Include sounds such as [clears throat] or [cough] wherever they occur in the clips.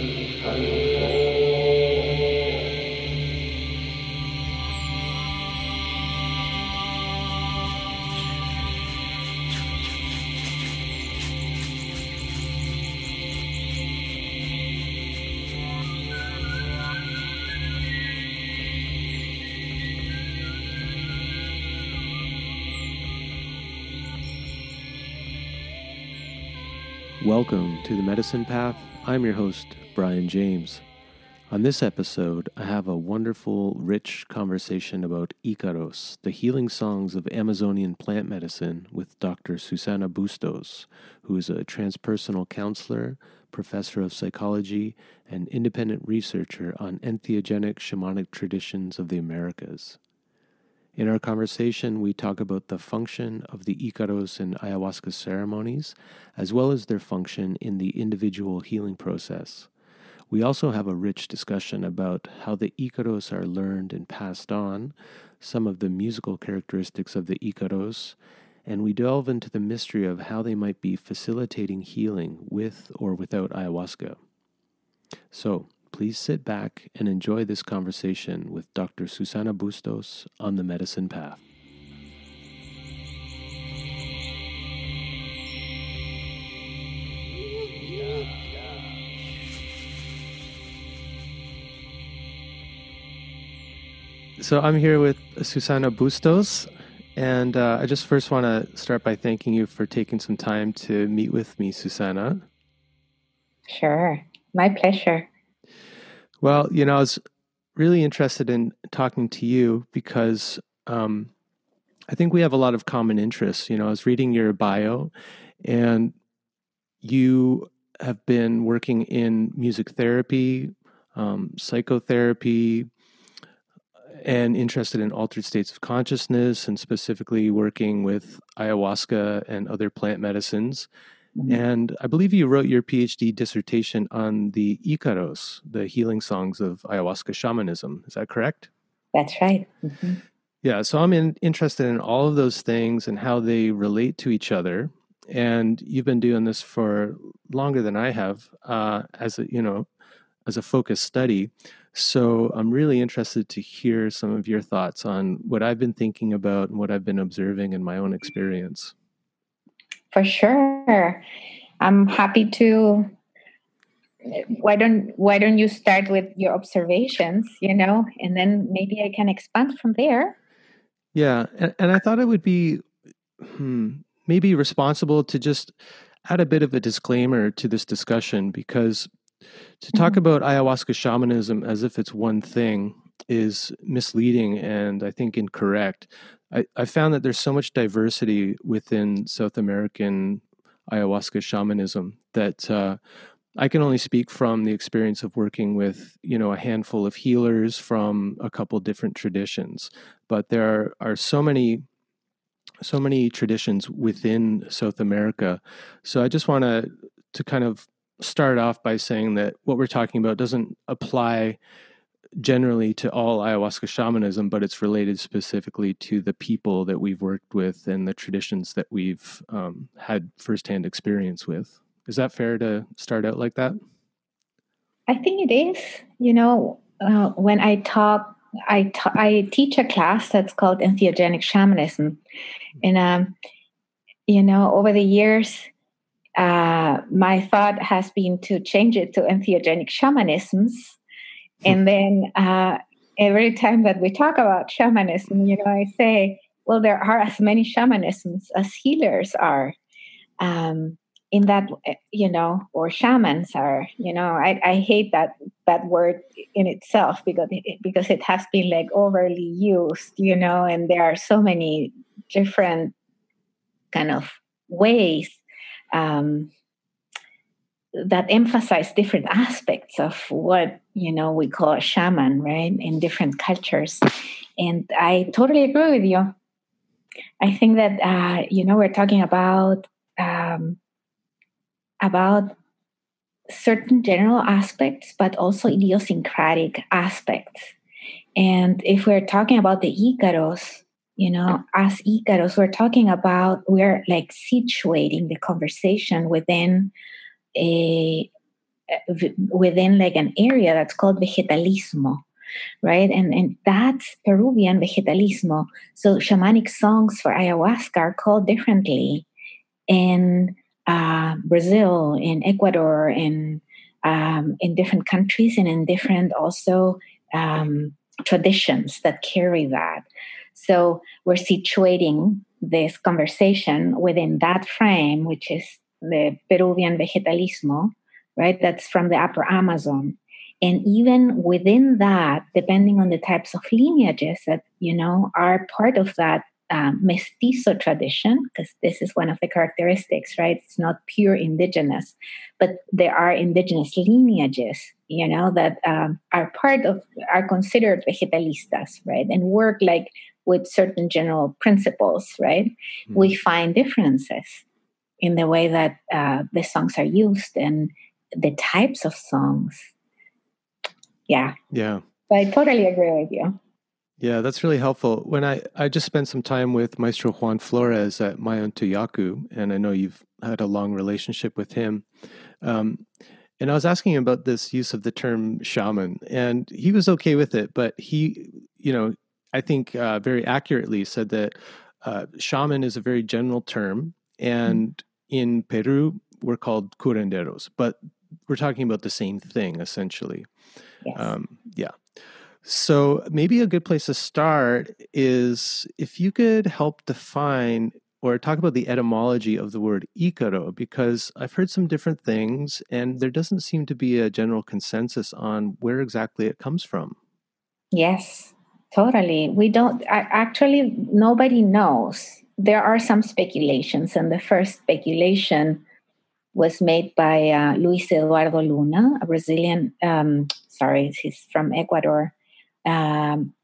Welcome to the Medicine Path. I'm your host, Brian James. On this episode, I have a wonderful, rich conversation about Icaros, the healing songs of Amazonian plant medicine, with Dr. Susana Bustos, who is a transpersonal counselor, professor of psychology, and independent researcher on entheogenic shamanic traditions of the Americas. In our conversation, we talk about the function of the Icaros and ayahuasca ceremonies, as well as their function in the individual healing process. We also have a rich discussion about how the Icaros are learned and passed on, some of the musical characteristics of the Icaros, and we delve into the mystery of how they might be facilitating healing with or without ayahuasca. So, please sit back and enjoy this conversation with Dr. Susana Bustos on the medicine path. So I'm here with Susana Bustos, and uh, I just first want to start by thanking you for taking some time to meet with me, Susana. Sure, my pleasure. Well, you know, I was really interested in talking to you because um, I think we have a lot of common interests. You know, I was reading your bio, and you have been working in music therapy, um, psychotherapy, and interested in altered states of consciousness, and specifically working with ayahuasca and other plant medicines. Mm-hmm. And I believe you wrote your PhD dissertation on the Icaros, the healing songs of ayahuasca shamanism. Is that correct? That's right. Mm-hmm. Yeah, so I'm in, interested in all of those things and how they relate to each other. And you've been doing this for longer than I have, uh, as a you know, as a focused study. So I'm really interested to hear some of your thoughts on what I've been thinking about and what I've been observing in my own experience. For sure. I'm happy to why don't why don't you start with your observations, you know, and then maybe I can expand from there. Yeah, and, and I thought it would be hmm, maybe responsible to just add a bit of a disclaimer to this discussion because to talk mm-hmm. about ayahuasca shamanism as if it's one thing is misleading and I think incorrect. I, I found that there's so much diversity within South American ayahuasca shamanism that uh, I can only speak from the experience of working with you know a handful of healers from a couple different traditions, but there are, are so many so many traditions within South America. So I just want to to kind of start off by saying that what we're talking about doesn't apply generally to all ayahuasca shamanism, but it's related specifically to the people that we've worked with and the traditions that we've um, had firsthand experience with. Is that fair to start out like that? I think it is. You know, uh, when I talk I, t- I teach a class that's called entheogenic shamanism. And, um, you know, over the years, uh, my thought has been to change it to entheogenic shamanisms. Hmm. And then uh, every time that we talk about shamanism, you know, I say, well, there are as many shamanisms as healers are. Um, in that you know or shamans are you know i, I hate that that word in itself because it, because it has been like overly used you know and there are so many different kind of ways um, that emphasize different aspects of what you know we call a shaman right in different cultures and i totally agree with you i think that uh, you know we're talking about um, about certain general aspects, but also idiosyncratic aspects. And if we're talking about the Icaros, you know, as Icaros, we're talking about, we're like situating the conversation within a, within like an area that's called vegetalismo, right? And, and that's Peruvian vegetalismo. So shamanic songs for ayahuasca are called differently. in uh, Brazil, in Ecuador, in um, in different countries, and in different also um, traditions that carry that. So we're situating this conversation within that frame, which is the Peruvian vegetalismo, right? That's from the Upper Amazon. And even within that, depending on the types of lineages that you know are part of that um, mestizo tradition, because this is one of the characteristics, right? It's not pure indigenous, but there are indigenous lineages, you know, that um, are part of, are considered vegetalistas, right? And work like with certain general principles, right? Mm-hmm. We find differences in the way that uh, the songs are used and the types of songs. Yeah. Yeah. I totally agree with you. Yeah, that's really helpful. When I, I just spent some time with Maestro Juan Flores at Mayantuyacu, and I know you've had a long relationship with him. Um, and I was asking him about this use of the term shaman, and he was okay with it, but he, you know, I think uh, very accurately said that uh, shaman is a very general term, and mm-hmm. in Peru, we're called curanderos, but we're talking about the same thing essentially. Yes. Um, yeah. So, maybe a good place to start is if you could help define or talk about the etymology of the word Icaro, because I've heard some different things and there doesn't seem to be a general consensus on where exactly it comes from. Yes, totally. We don't, actually, nobody knows. There are some speculations, and the first speculation was made by uh, Luis Eduardo Luna, a Brazilian, um, sorry, he's from Ecuador, um,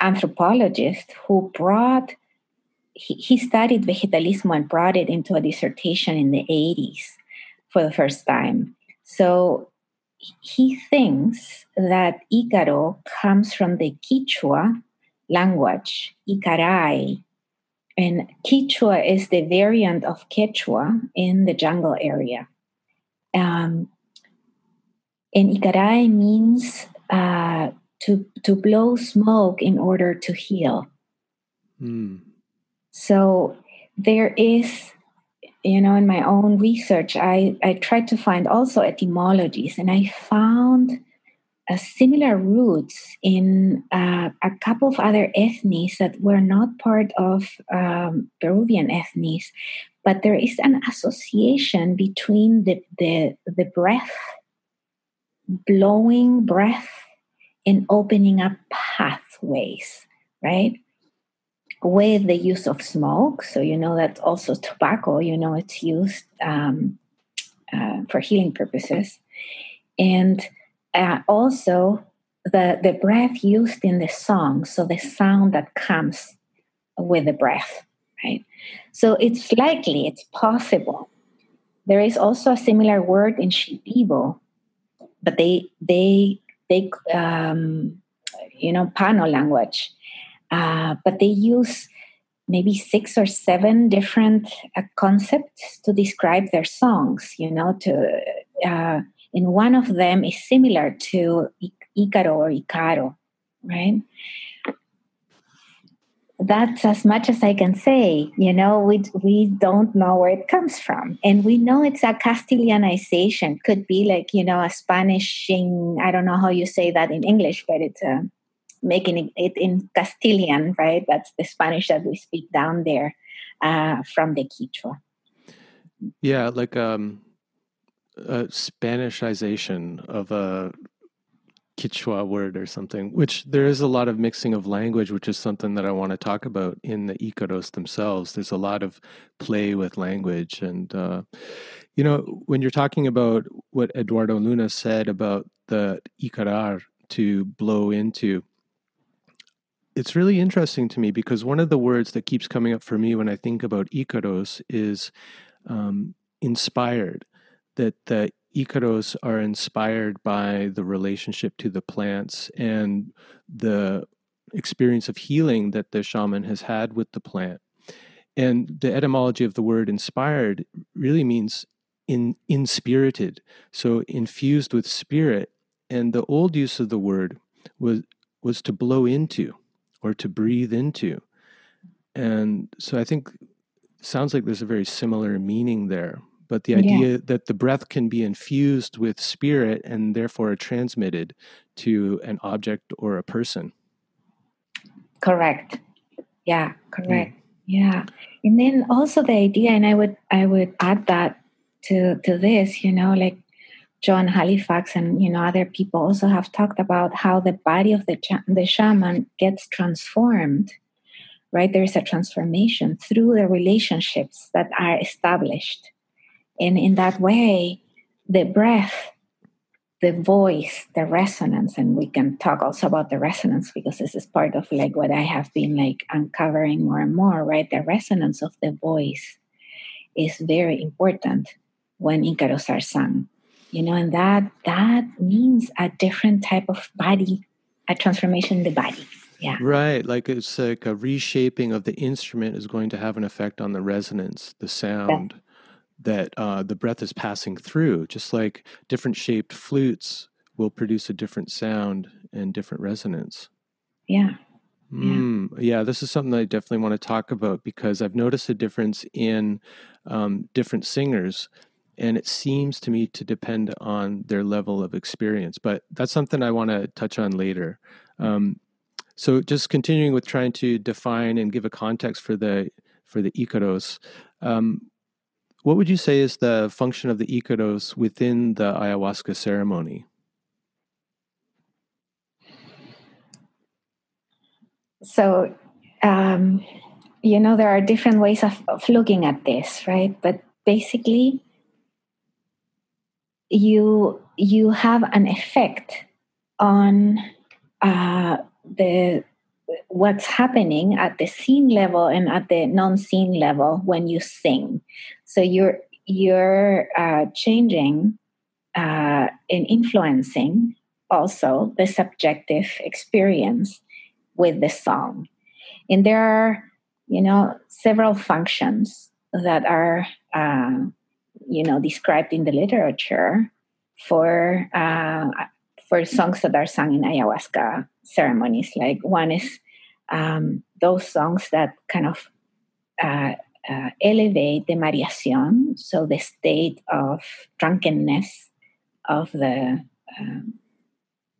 anthropologist who brought he, he studied vegetalismo and brought it into a dissertation in the 80s for the first time. So he thinks that Icaro comes from the Quichua language, Icaray. And Quichua is the variant of Quechua in the jungle area. Um, and Icaray means uh, to to blow smoke in order to heal. Mm. So there is, you know, in my own research, I I tried to find also etymologies, and I found similar roots in uh, a couple of other ethnies that were not part of um, Peruvian ethnies, but there is an association between the the, the breath, blowing breath and opening up pathways, right? With the use of smoke. So, you know, that also tobacco, you know, it's used um, uh, for healing purposes. And uh, also the, the breath used in the song, so the sound that comes with the breath, right? So it's likely, it's possible. There is also a similar word in Shipibo, but they they they um, you know Pano language, uh, but they use maybe six or seven different uh, concepts to describe their songs. You know, to uh, and one of them is similar to Icaro or Icaro, right? That's as much as I can say. You know, we we don't know where it comes from, and we know it's a Castilianization. Could be like you know a Spanishing. I don't know how you say that in English, but it's a making it in Castilian, right? That's the Spanish that we speak down there uh, from the Quichua. Yeah, like um, a Spanishization of a Quechua word or something, which there is a lot of mixing of language, which is something that I want to talk about in the Icaros themselves. There's a lot of play with language. And, uh, you know, when you're talking about what Eduardo Luna said about the Icarar to blow into, it's really interesting to me because one of the words that keeps coming up for me when I think about Icaros is um, inspired. That the Icaros are inspired by the relationship to the plants and the experience of healing that the shaman has had with the plant. And the etymology of the word inspired really means in inspirited, so infused with spirit. And the old use of the word was was to blow into or to breathe into. And so I think sounds like there's a very similar meaning there but the idea yeah. that the breath can be infused with spirit and therefore transmitted to an object or a person. Correct. Yeah, correct. Mm. Yeah. And then also the idea, and I would I would add that to to this, you know, like Joan Halifax and you know other people also have talked about how the body of the the shaman gets transformed right there's a transformation through the relationships that are established and in that way, the breath, the voice, the resonance, and we can talk also about the resonance because this is part of like what I have been like uncovering more and more, right? The resonance of the voice is very important when Icaros are sung. You know, and that that means a different type of body, a transformation in the body. Yeah. Right. Like it's like a reshaping of the instrument is going to have an effect on the resonance, the sound that uh, the breath is passing through, just like different shaped flutes will produce a different sound and different resonance. Yeah. Mm, yeah. yeah, this is something I definitely want to talk about because I've noticed a difference in um, different singers, and it seems to me to depend on their level of experience. But that's something I want to touch on later. Um, so, just continuing with trying to define and give a context for the for the Icaros. Um, what would you say is the function of the Icaros within the ayahuasca ceremony? So, um, you know, there are different ways of, of looking at this, right? But basically, you you have an effect on uh, the what's happening at the seen level and at the non-seen level when you sing. So you're you're uh, changing uh, and influencing also the subjective experience with the song. And there are you know several functions that are uh, you know described in the literature for uh, for songs that are sung in ayahuasca ceremonies. Like one is um, those songs that kind of uh, uh, elevate the mareación, so the state of drunkenness of the um,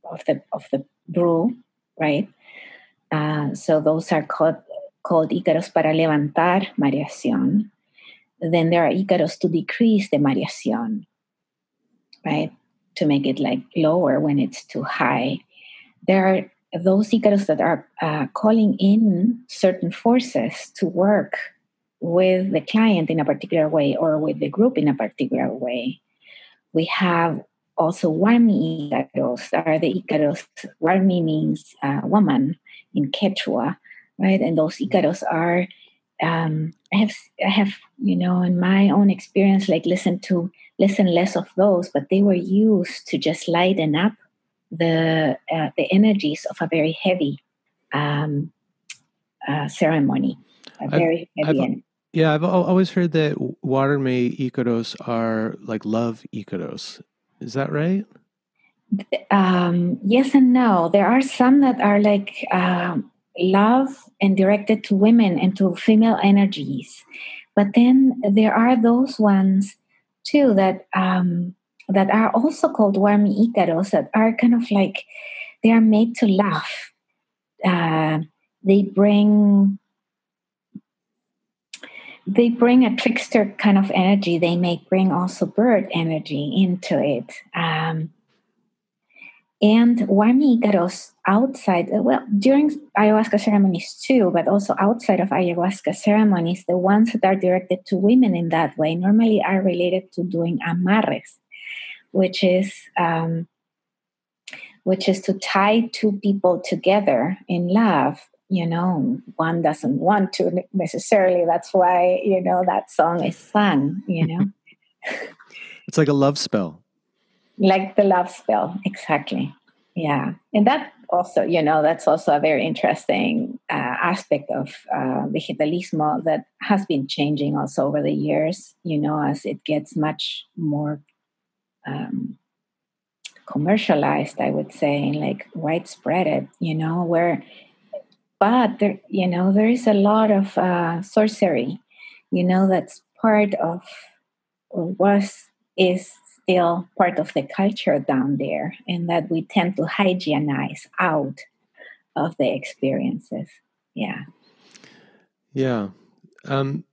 of the of the brew, right? Uh, so those are called called ícaros para levantar mareación. Then there are ícaros to decrease the mareación, right? To make it like lower when it's too high. There are those Icaros that are uh, calling in certain forces to work with the client in a particular way or with the group in a particular way. We have also Warmi Icaros, are the Icaros. Warmi means uh, woman in Quechua, right? And those Icaros are, um, I have, I have, you know, in my own experience, like listen to, listen less of those, but they were used to just lighten up the uh, the energies of a very heavy um, uh, ceremony, a very I've, heavy. I've, yeah, I've always heard that warmi Icaros are like love Icaros. Is that right? um, yes and no. There are some that are like um, love and directed to women and to female energies, but then there are those ones too that um, that are also called warmi Icaros that are kind of like they are made to laugh. Uh, they bring they bring a trickster kind of energy. They may bring also bird energy into it. Um, and Warmi Icaros outside, well, during ayahuasca ceremonies too, but also outside of ayahuasca ceremonies, the ones that are directed to women in that way normally are related to doing amarres, which is um, which is to tie two people together in love you know one doesn't want to necessarily that's why you know that song is sung you know? [laughs] It's like a love spell like the love spell. Exactly. Yeah. And that also you know that's also a very interesting uh, aspect of uh, vegetalismo that has been changing also over the years you know as it gets much more um, commercialized i would say and like widespread you know where but there, you know, there is a lot of uh, sorcery, you know, that's part of or was is still part of the culture down there, and that we tend to hygienize out of the experiences. Yeah. Yeah. Um,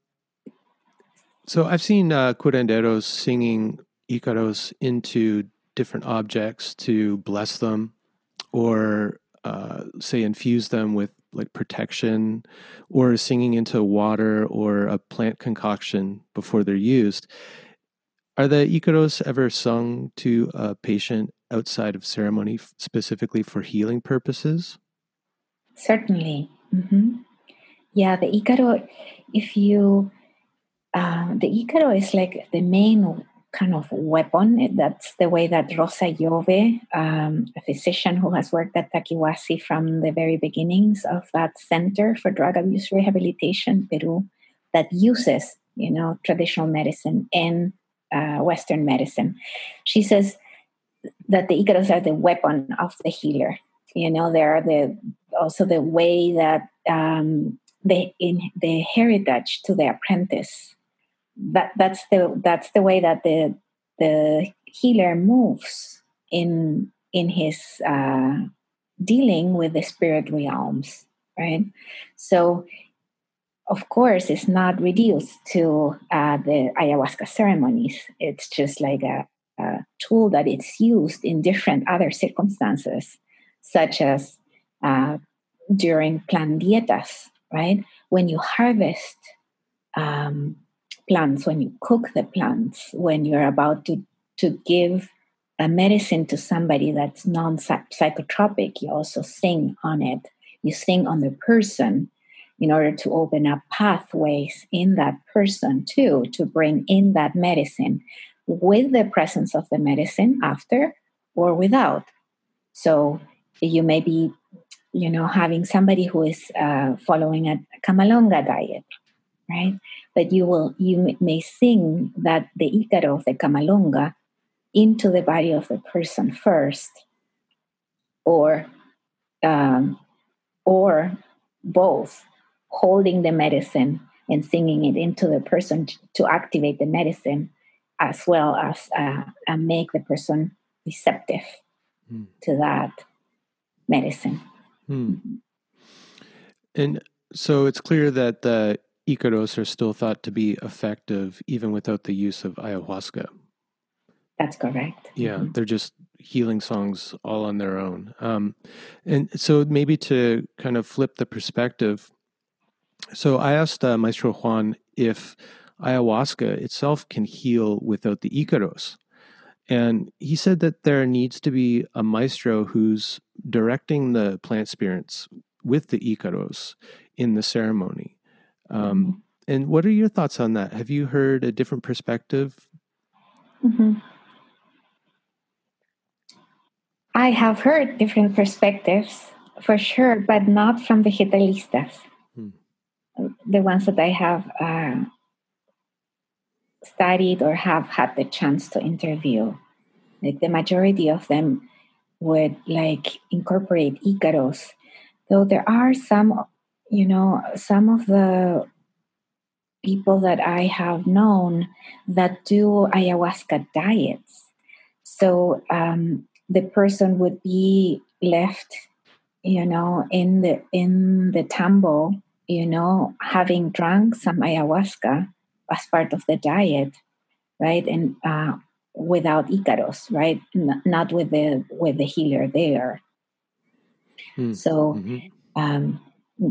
so I've seen uh, curanderos singing Icaros into different objects to bless them or uh, say infuse them with like protection or singing into water or a plant concoction before they're used. Are the Icaros ever sung to a patient outside of ceremony specifically for healing purposes? Certainly. Mm-hmm. Yeah, the Icaro, if you, uh, the Icaro is like the main kind of weapon. That's the way that Rosa Giove, um, a physician who has worked at Takiwasi from the very beginnings of that Center for Drug Abuse Rehabilitation, Peru, that uses, you know, traditional medicine and uh, Western medicine. She says that the Icaros are the weapon of the healer. You know, they are the also the way that um, they in the heritage to the apprentice that that's the that's the way that the the healer moves in in his uh, dealing with the spirit realms, right? So, of course, it's not reduced to uh, the ayahuasca ceremonies. It's just like a, a tool that it's used in different other circumstances, such as uh, during plant dietas, right? When you harvest um, plants, when you cook the plants, when you're about to, to give a medicine to somebody that's non psychotropic, you also sing on it. You sing on the person in order to open up pathways in that person too, to bring in that medicine with the presence of the medicine after or without. So you may be, you know, having somebody who is uh, following a camalonga diet right? But you will you may sing that the Icaro of the camalonga into the body of the person first, or um, or both, holding the medicine and singing it into the person to activate the medicine, as well as uh, and make the person receptive mm. to that medicine. Mm. And so it's clear that the Icaros are still thought to be effective even without the use of ayahuasca. That's correct. Yeah, mm-hmm. they're just healing songs all on their own. Um, and so maybe to kind of flip the perspective. So I asked uh, Maestro Juan if ayahuasca itself can heal without the Icaros. And he said that there needs to be a maestro who's directing the plant spirits with the Icaros in the ceremony. Um, mm-hmm. And what are your thoughts on that? Have you heard a different perspective? Mm-hmm. I have heard different perspectives for sure, but not from the vegetalistas, hmm. The ones that I have uh, studied or have had the chance to interview. Like the majority of them would like incorporate Icaros. Though there are some, you know, some of the people that I have known that do ayahuasca diets. So um, the person would be left, you know, in the in the tambo, you know, having drunk some ayahuasca as part of the diet, right? And uh, without Icaros, right? N- not with the with the healer there. Mm. So, mm-hmm. um,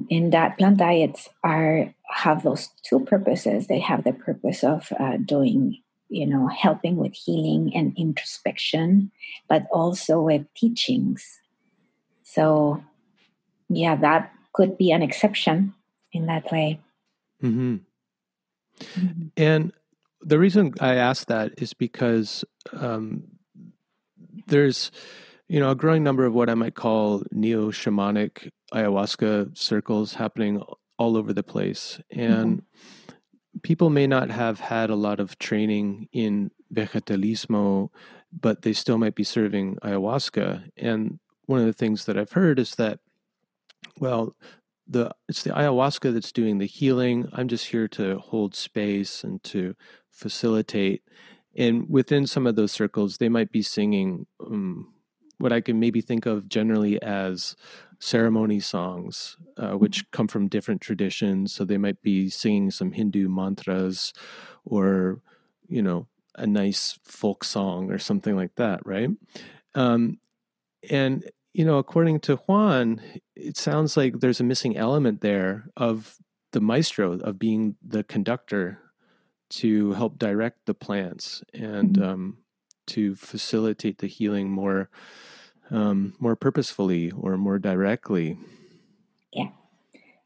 in that plant diets are have those two purposes. They have the purpose of uh, doing, you know, helping with healing and introspection, but also with teachings. So, yeah, that could be an exception in that way. Mm-hmm. Mm-hmm. And the reason I ask that is because um, there's, you know, a growing number of what I might call neo shamanic ayahuasca circles happening all over the place. And mm-hmm. people may not have had a lot of training in vegetalismo, but they still might be serving ayahuasca. And one of the things that I've heard is that, well, the it's the ayahuasca that's doing the healing. I'm just here to hold space and to facilitate. And within some of those circles, they might be singing um, what I can maybe think of generally as ceremony songs, uh, which mm-hmm. come from different traditions. So they might be singing some Hindu mantras or, you know, a nice folk song or something like that, right? Um, and you know, according to Juan, it sounds like there's a missing element there of the maestro, of being the conductor to help direct the plants and mm-hmm. um, to facilitate the healing more um, more purposefully or more directly. Yeah.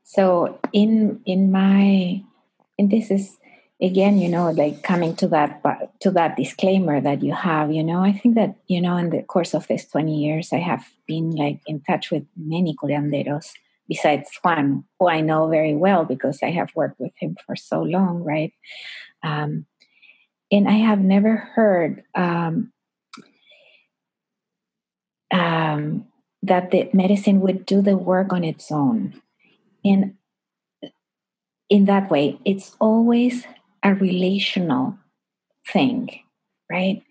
So in in my and this is again you know like coming to that to that disclaimer that you have you know i think that you know in the course of this 20 years i have been like in touch with many curanderos besides juan who i know very well because i have worked with him for so long right? Um, and i have never heard um, um, that the medicine would do the work on its own. And in that way it's always a relational thing, right?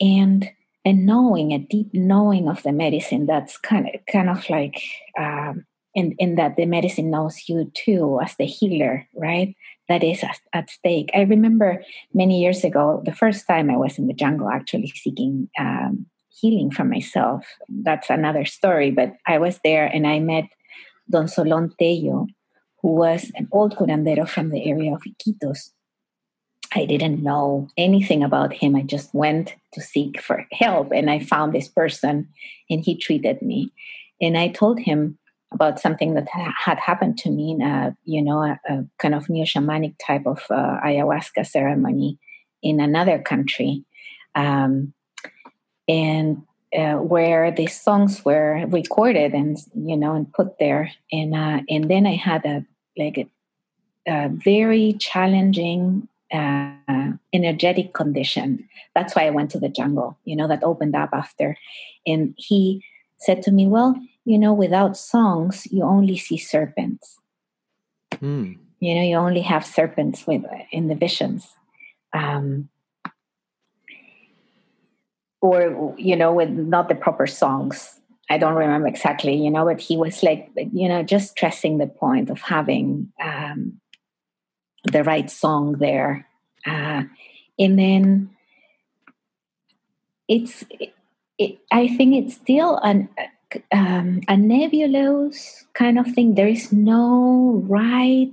And a knowing, a deep knowing of the medicine that's kind of kind of like um, in, in that the medicine knows you too as the healer, right? That is at, at, stake. I remember many years ago, the first time I was in the jungle actually seeking um, healing for myself. That's another story, but I was there and I met Don Solon Tello, who was an old curandero from the area of Iquitos. I didn't know anything about him. I just went to seek for help and I found this person and he treated me. And I told him about something that ha- had happened to me in a, you know, a, a kind of neo shamanic type of uh, ayahuasca ceremony in another country. Um, and uh, where these songs were recorded and you know and put there and uh, and then I had a like a, a very challenging uh, energetic condition. That's why I went to the jungle, you know, that opened up after. And he said to me, Well, you know, without songs, you only see serpents. Mm. You know, you only have serpents with in the visions. Um, or, you know, with not the proper songs. I don't remember exactly, you know, but he was like, you know, just stressing the point of having um, the right song there. Uh, and then it's, it, it, I think it's still an, um, a nebulous kind of thing. There is no right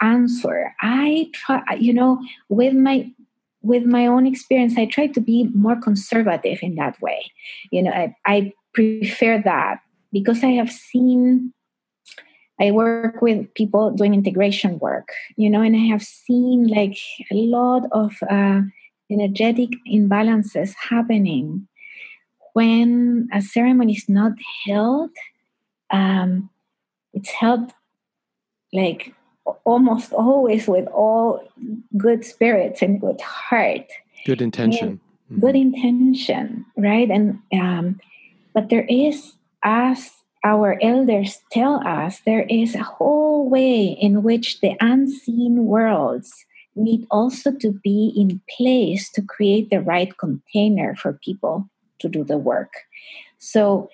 answer. I try, you know, with my with my own experience, I try to be more conservative in that way. You know, I, I prefer that because I have seen I work with people doing integration work, you know, and I have seen like a lot of uh, energetic imbalances happening when a ceremony is not held. Um, it's held like almost always with all good spirits and good heart, good intention, mm-hmm. good intention, right? And um, but there is, as our elders tell us, there is a whole way in which the unseen worlds need also to be in place to create the right container for people to do the work. So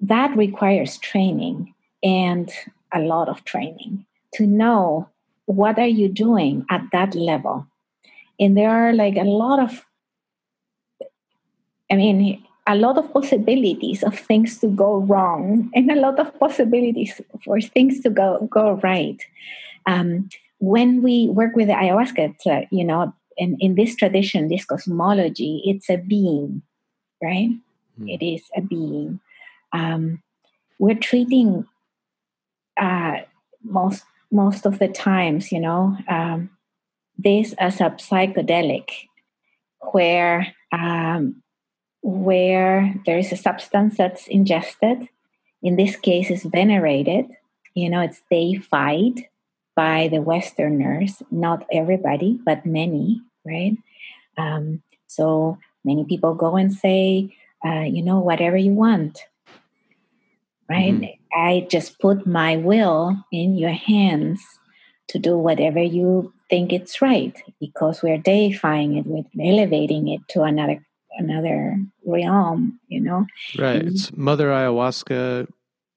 that requires training and a lot of training to know what are you doing at that level and there are like a lot of i mean a lot of possibilities of things to go wrong and a lot of possibilities for things to go go right. Um, when we work with the ayahuasca uh, you know in, in this tradition this cosmology it's a being right? Mm. it is a being. Um, we're treating uh, most most of the times you know um, this as a psychedelic where um, where there is a substance that's ingested. In this case is venerated. You know it's deified by the westerners. Not everybody but many right? Um, so many people go and say uh, you know whatever you want right? Mm-hmm. i just put my will in your hands to do whatever you think it's right because we're deifying it we're elevating it to another another realm you know? Right. And, it's mother ayahuasca.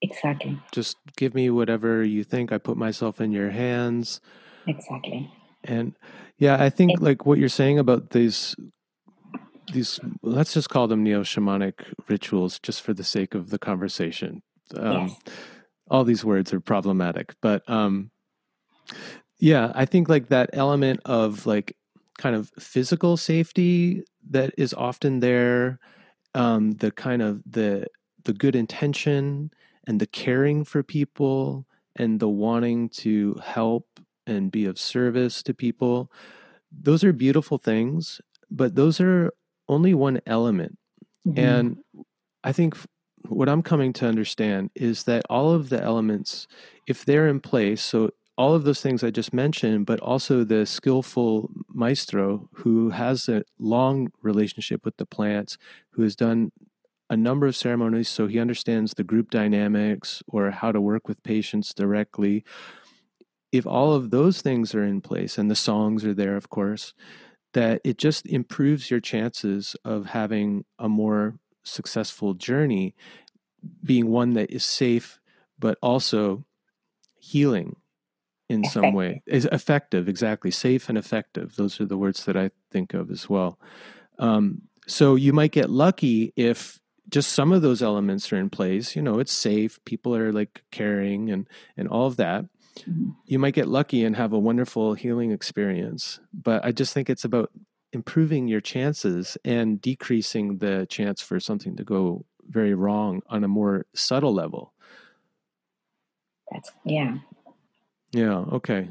Exactly. Just give me whatever you think. I put myself in your hands. Exactly. And yeah i think it, like what you're saying about these these let's just call them neo shamanic rituals just for the sake of the conversation. Um, yes. all these words are problematic but um yeah, I think like that element of like kind of physical safety that is often there, um, the kind of the the good intention and the caring for people and the wanting to help and be of service to people. Those are beautiful things, but those are only one element. Mm-hmm. And I think what I'm coming to understand is that all of the elements, if they're in place, so all of those things I just mentioned, but also the skillful maestro who has a long relationship with the plants, who has done a number of ceremonies, so he understands the group dynamics or how to work with patients directly. If all of those things are in place, and the songs are there, of course, that it just improves your chances of having a more successful journey, being one that is safe, but also healing in effective. [laughs] some way. Is effective exactly. Safe and effective. Those are the words that i think of as well. Um, so you might get lucky if just some of those elements are in place. You know it's safe. People are like caring and and all of that. Mm-hmm. you might get lucky and have a wonderful healing experience but i just think it's about improving your chances and decreasing the chance for something to go very wrong on a more subtle level. That's yeah yeah, okay.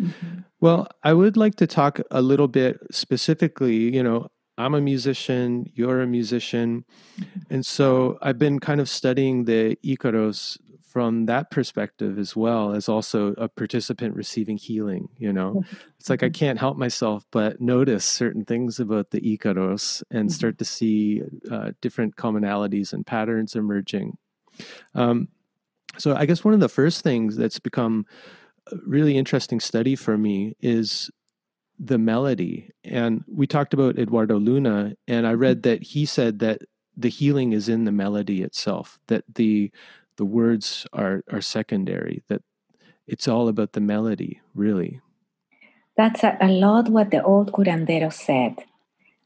Mm-hmm. Well, I would like to talk a little bit specifically, you know, I'm a musician, you're a musician. Mm-hmm. And so I've been kind of studying the Icaros from that perspective as well as also a participant receiving healing, you know. Mm-hmm. It's like I can't help myself but notice certain things about the Icaros and start to see uh, different commonalities and patterns emerging. Um, so I guess one of the first things that's become really interesting study for me is the melody. And we talked about Eduardo Luna, and I read that he said that the healing is in the melody itself, that the the words are are secondary, that it's all about the melody, really. That's a, a lot what the old curanderos said.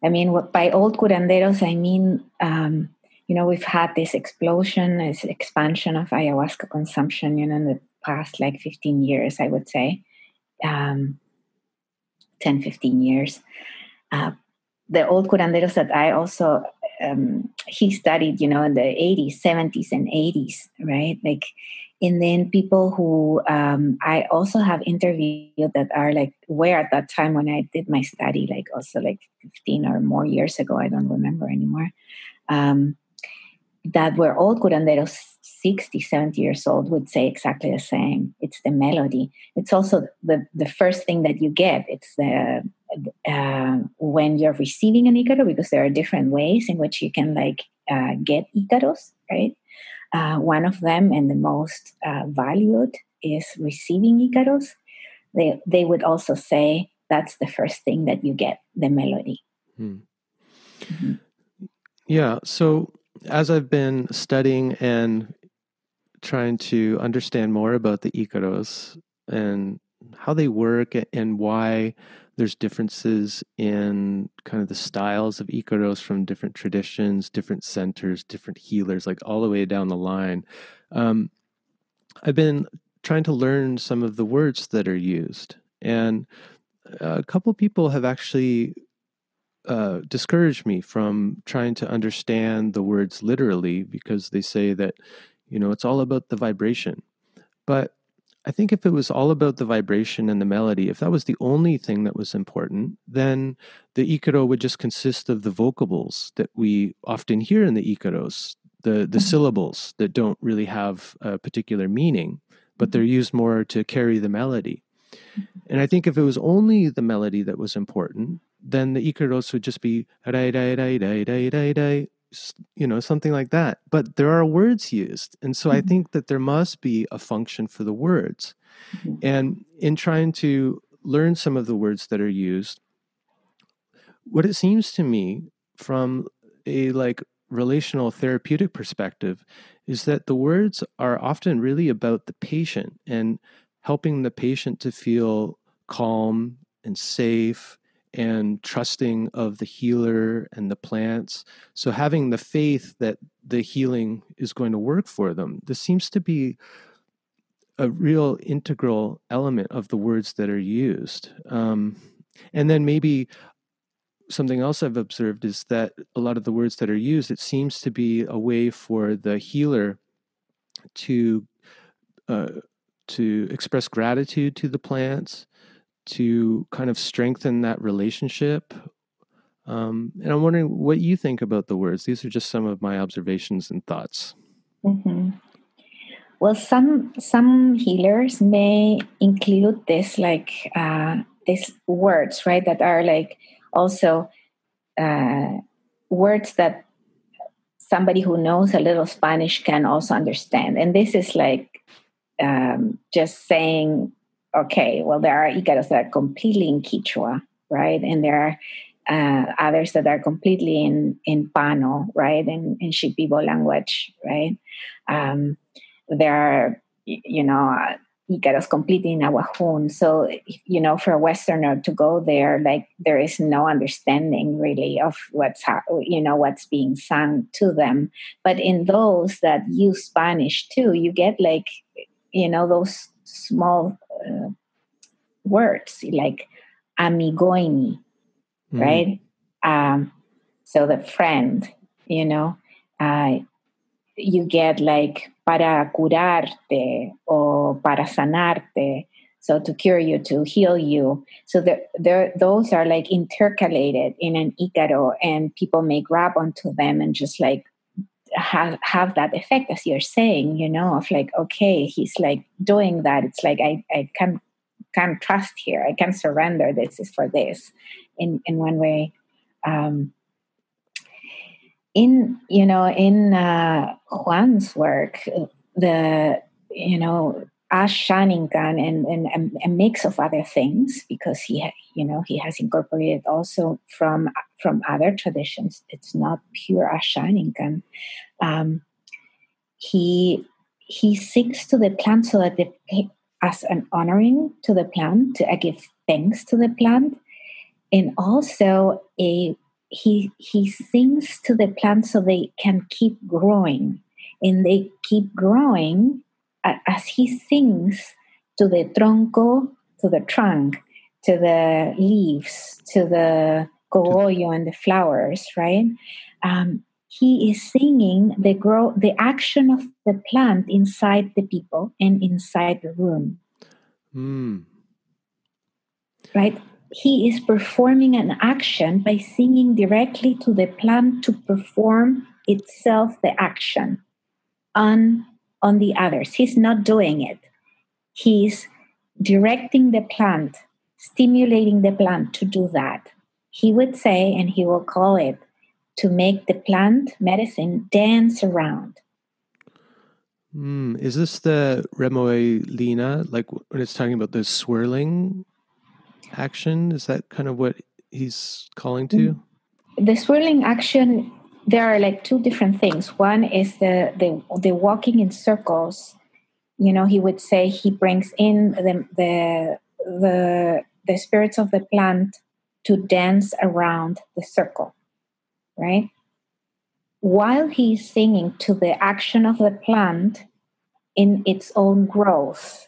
I mean, what, by old curanderos, I mean, um, you know, we've had this explosion, this expansion of ayahuasca consumption, you know, in the past like 15 years, I would say, um, 10, 15 years. Uh, the old curanderos that I also, um, he studied, you know, in the 80s, 70s, and 80s, right? Like, and then people who um, I also have interviewed that are like, where at that time when I did my study, like also like 15 or more years ago, I don't remember anymore. Um, that were old curanderos 60 70 years old would say exactly the same it's the melody it's also the the first thing that you get it's the uh, when you're receiving an icaro because there are different ways in which you can like uh, get Icaros, right? Uh, one of them and the most uh, valued is receiving Icaros. They, they would also say that's the first thing that you get the melody. Hmm. Mm-hmm. Yeah. So as I've been studying and trying to understand more about the Icaros and how they work and why there's differences in kind of the styles of Icaros from different traditions, different centers, different healers, like all the way down the line. Um, I've been trying to learn some of the words that are used. And a couple people have actually uh, discouraged me from trying to understand the words literally because they say that, you know, it's all about the vibration. But I think if it was all about the vibration and the melody, if that was the only thing that was important, then the Icaro would just consist of the vocables that we often hear in the Icaros, the, the mm-hmm. syllables that don't really have a particular meaning, but they're mm-hmm. used more to carry the melody. Mm-hmm. And I think if it was only the melody that was important, then the Icaros would just be you know, something like that. But there are words used. And so mm-hmm. I think that there must be a function for the words. Mm-hmm. And in trying to learn some of the words that are used, what it seems to me from a like relational therapeutic perspective is that the words are often really about the patient and helping the patient to feel calm and safe and trusting of the healer and the plants. So having the faith that the healing is going to work for them. This seems to be a real integral element of the words that are used. Um, and then maybe something else I've observed is that a lot of the words that are used, it seems to be a way for the healer to uh, to express gratitude to the plants, to kind of strengthen that relationship. Um, and I'm wondering what you think about the words. These are just some of my observations and thoughts. Mm-hmm. Well, some some healers may include this like uh, these words, right? That are like also uh, words that somebody who knows a little Spanish can also understand. And this is like um, just saying okay, well, there are Icaros that are completely in Quechua, right? And there are uh, others that are completely in, in Pano, right? In, in Shipibo language, right? Um, there are, you know, uh, Icaros completely in Awajún. So, you know, for a Westerner to go there, like there is no understanding really of what's, ha- you know, what's being sung to them. But in those that use Spanish too, you get like, you know, those small uh, words like amigoini, mm. right? Um, so the friend, you know, uh, you get like para curarte or para sanarte. So to cure you, to heal you. So the, those are like intercalated in an Icaro, and people may grab onto them and just like have have that effect as you're saying you know of like okay he's like doing that it's like i i can can trust here i can't surrender this is for this in in one way um in you know in uh juan's work the you know Ashaninkan and, and, and a mix of other things because he you know he has incorporated also from from other traditions. It's not pure Ashaninkan. Um, he he sings to the plant so that the, as an honoring to the plant to uh, give thanks to the plant, and also a he he sings to the plant so they can keep growing, and they keep growing as he sings to the tronco, to the trunk, to the leaves, to the cogollo and the flowers, right? Um, he is singing the grow the action of the plant inside the people and inside the room. Mm. Right? He is performing an action by singing directly to the plant to perform itself the action on on the others. He's not doing it. He's directing the plant, stimulating the plant to do that. He would say, and he will call it to make the plant medicine dance around. Mm, is this the remolina, like when it's talking about the swirling action? Is that kind of what he's calling to? The swirling action, there are like two different things. One is the the, the walking in circles. You know, he would say he brings in the the the the spirits of the plant to dance around the circle, right? While he's singing to the action of the plant in its own growth,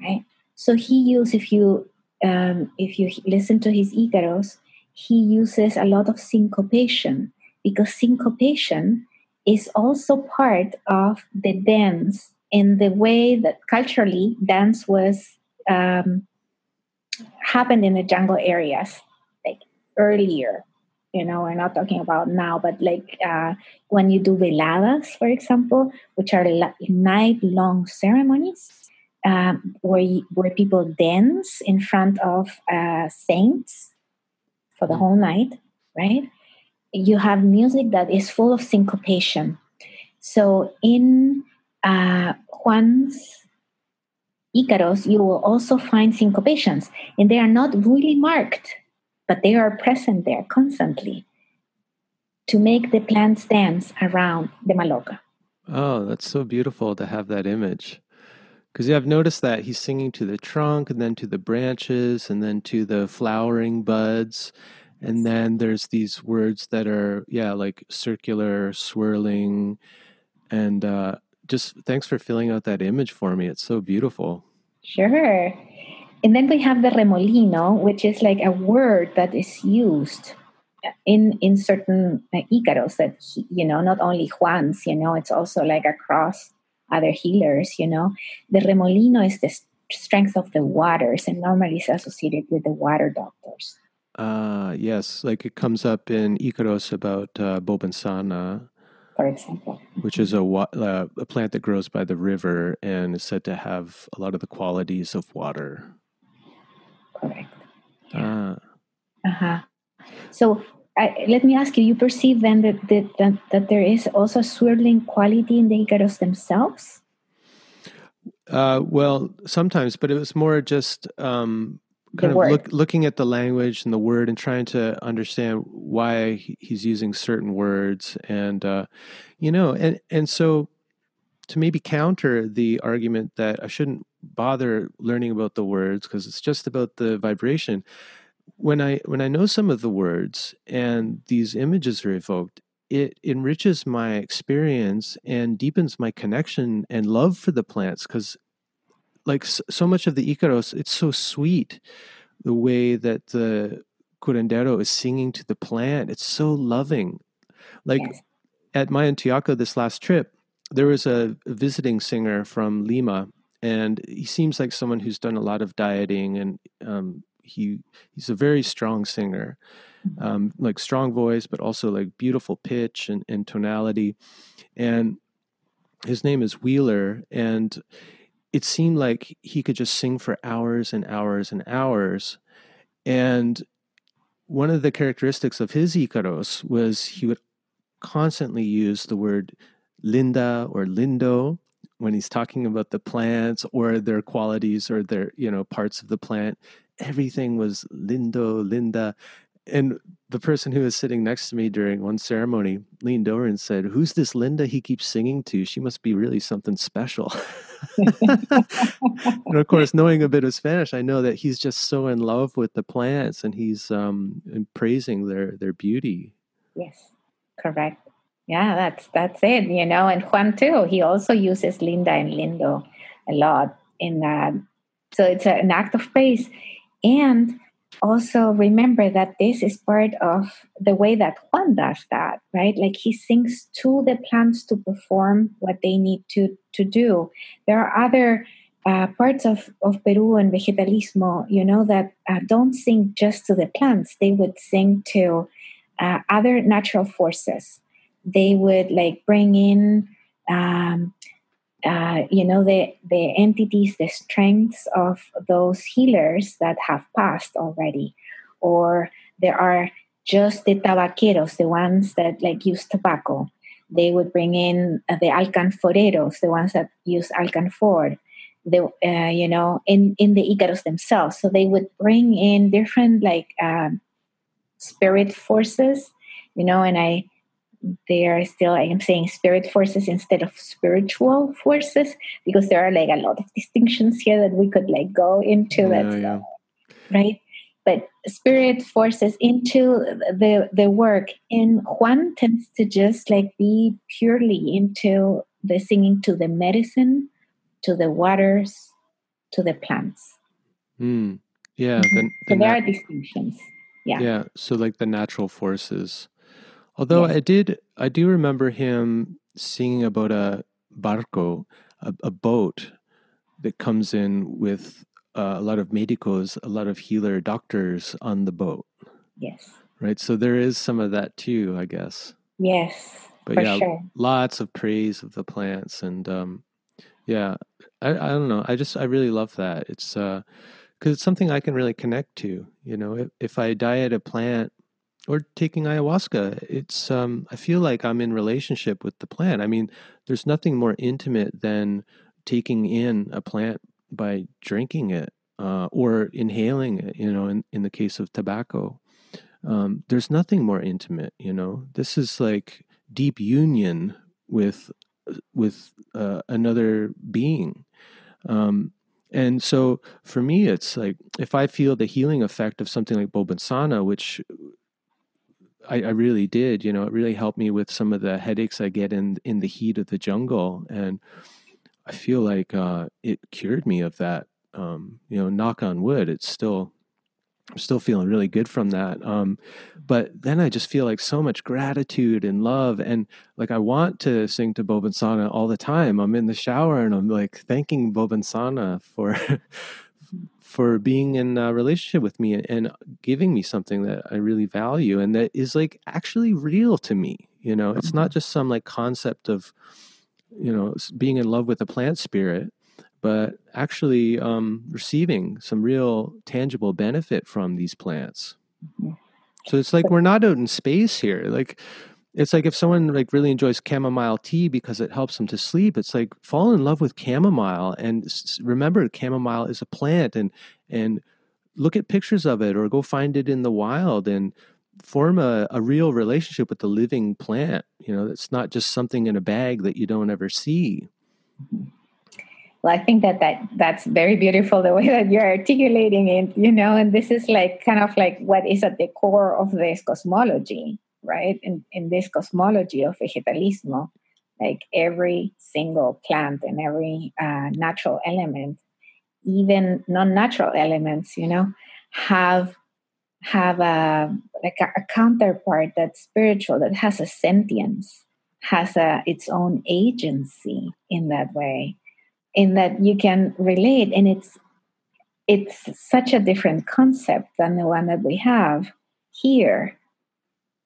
right? So he uses, if you um, if you listen to his Icaros, he uses a lot of syncopation because syncopation is also part of the dance in the way that culturally dance was um, happened in the jungle areas like earlier you know we're not talking about now but like uh, when you do veladas for example which are night long ceremonies um, where, you, where people dance in front of uh, saints for the whole night right? You have music that is full of syncopation. So in uh, juan's Icaros, you will also find syncopations, and they are not really marked, but they are present there constantly to make the plants dance around the maloca. Oh, that's so beautiful to have that image. Because yeah, I've noticed that he's singing to the trunk and then to the branches and then to the flowering buds. And then there's these words that are, yeah, like circular, swirling, and uh, just thanks for filling out that image for me. It's so beautiful. Sure. And then we have the remolino, which is like a word that is used in in certain uh, Icaros that he, you know not only Juan's, you know, it's also like across other healers. You know, the remolino is the strength of the waters, and normally is associated with the water doctors. Uh, yes, like it comes up in Icaros about uh, Bobinsana for example. Which is a, uh, a plant that grows by the river and is said to have a lot of the qualities of water. Correct. Ah. Uh huh. So I, let me ask you: You perceive then that, that that, that there is also a swirling quality in the Icaros themselves? Uh, well, sometimes, but it was more just um, kind of look, looking at the language and the word and trying to understand why he's using certain words and uh, you know and and so to maybe counter the argument that I shouldn't bother learning about the words because it's just about the vibration when I when I know some of the words and these images are evoked it enriches my experience and deepens my connection and love for the plants because like so much of the Icaros, it's so sweet the way that the curandero is singing to the plant. It's so loving. Like yes. at Tuyaco this last trip, there was a, visiting singer from Lima, and he seems like someone who's done a lot of dieting, and um, he he's a very strong singer, mm-hmm. um, like strong voice, but also like beautiful pitch and, and tonality, and his name is Wheeler, and it seemed like he could just sing for hours and hours and hours. And one of the characteristics of his Icaros was he would constantly use the word linda or lindo when he's talking about the plants or their qualities or their you know parts of the plant everything was lindo linda and the person who was sitting next to me during one ceremony leaned over and said, Who's this Linda he keeps singing to? She must be really something special. [laughs] and of course, knowing a bit of Spanish, I know that he's just so in love with the plants and he's um, praising their, their beauty. Yes, correct. Yeah, that's that's it, you know. And Juan too, he also uses Linda and Lindo a lot in that. So it's an act of praise. And also remember that this is part of the way that Juan does that, right? Like he sings to the plants to perform what they need to, to do. There are other uh, parts of, of Peru and vegetalismo, you know, that uh, don't sing just to the plants. They would sing to uh, other natural forces. They would like bring in um, uh, you know the the entities the strengths of those healers that have passed already or there are just the tabaqueros, the ones that like use tobacco. They would bring in uh, the alcanforeros, the ones that use alcanfor. The uh, you know in in the Icaros themselves. So they would bring in different like uh, spirit forces, you know, and I they are still I am saying spirit forces instead of spiritual forces because there are like a lot of distinctions here that we could like go into Yeah, that yeah. right but spirit forces into the the work and juan tends to just like be purely into the singing to the medicine to the waters to the plants Mm. Yeah. The, so there nat- are distinctions yeah yeah. So like the natural forces. Although Yes. I did, I do remember him singing about a barco, a, a boat that comes in with uh, a lot of medicos, a lot of healer doctors on the boat, yes right? So there is some of that too, I guess. yes But for yeah, sure lots of praise of the plants and um yeah I, I don't know i just i really love that it's uh because it's something i can really connect to you know if, if i diet a plant or taking ayahuasca. It's um i feel like i'm in relationship with the plant. I mean there's nothing more intimate than taking in a plant by drinking it uh, or inhaling it you know in, in the case of tobacco. Um, there's nothing more intimate you know? This is like deep union with with uh, another being. Um, and so for me it's like if i feel the healing effect of something like bobinsana which I, I really did you know it really helped me with some of the headaches i get in in the heat of the jungle and i feel like uh, it cured me of that um, you know knock on wood it's still I'm still feeling really good from that. Um, but then I just feel like so much gratitude and love, and like I want to sing to Bobinsana all the time. I'm in the shower and I'm like thanking Bobinsana for [laughs] for being in a relationship with me and giving me something that I really value and that is like actually real to me. You know, it's not just some like concept of you know being in love with a plant spirit but actually um, receiving some real tangible benefit from these plants. Mhm. So it's like we're not out in space here. Like it's like if someone like really enjoys chamomile tea because it helps them to sleep, it's like fall in love with chamomile and remember chamomile is a plant and and look at pictures of it or go find it in the wild and form a, a real relationship with the living plant. You know, it's not just something in a bag that you don't ever see. Well, I think that, that that's very beautiful the way that you're articulating it, you know, and this is like kind of like what is at the core of this cosmology, right? In, in this cosmology of vegetalismo, like every single plant and every uh, natural element, even non-natural elements, you know, have have a like a, a counterpart that's spiritual, that has a sentience, has a its own agency in that way in that you can relate and it's it's such a different concept than the one that we have here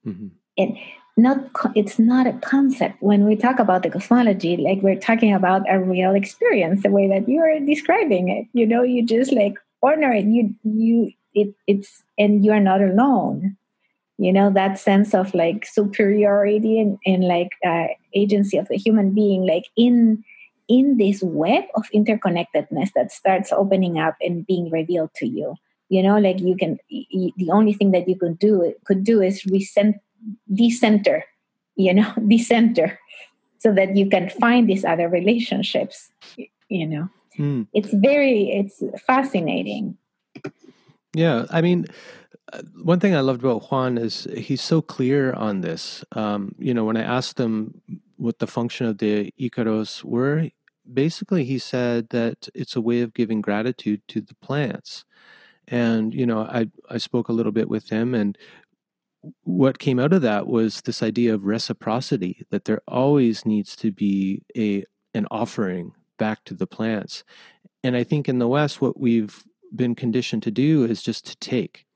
hmm and not it's not a concept. When we talk about the cosmology like we're talking about a real experience the way that you're describing it. You know you just like honor it. You you it it's and you're not alone. You know that sense of like superiority and, and like uh, agency of the human being like in in this web of interconnectedness that starts opening up and being revealed to you you know like you can y- the only thing that you could do could do is recent decenter you know [laughs] decenter so that you can find these other relationships you know Mm. it's very it's fascinating Yeah, I mean, uh, one thing I loved about Juan is he's so clear on this. Um, you know, when I asked him what the function of the Icaros were, basically he said that it's a way of giving gratitude to the plants. And you know, I I spoke a little bit with him, and what came out of that was this idea of reciprocity that there always needs to be a an offering back to the plants. And I think in the West, what we've been conditioned to do is just to take.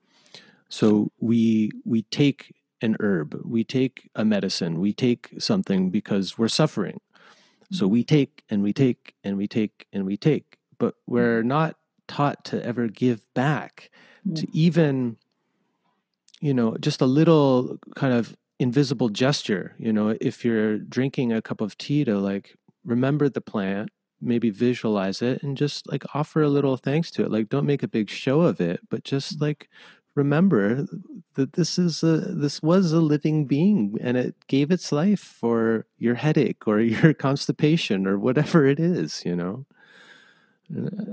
So we we take an herb, we take a medicine, we take something because we're suffering. So we take and we take and we take and we take, but we're mm-hmm. not taught to ever give back, to even you know, just a little kind of invisible gesture. You know, if you're drinking a cup of tea to like remember the plant, maybe visualize it and just like offer a little thanks to it. Like don't make a big show of it, but just mm. like remember that this is a this was a living being and it gave its life for your headache or [laughs] your constipation or whatever it is, you know.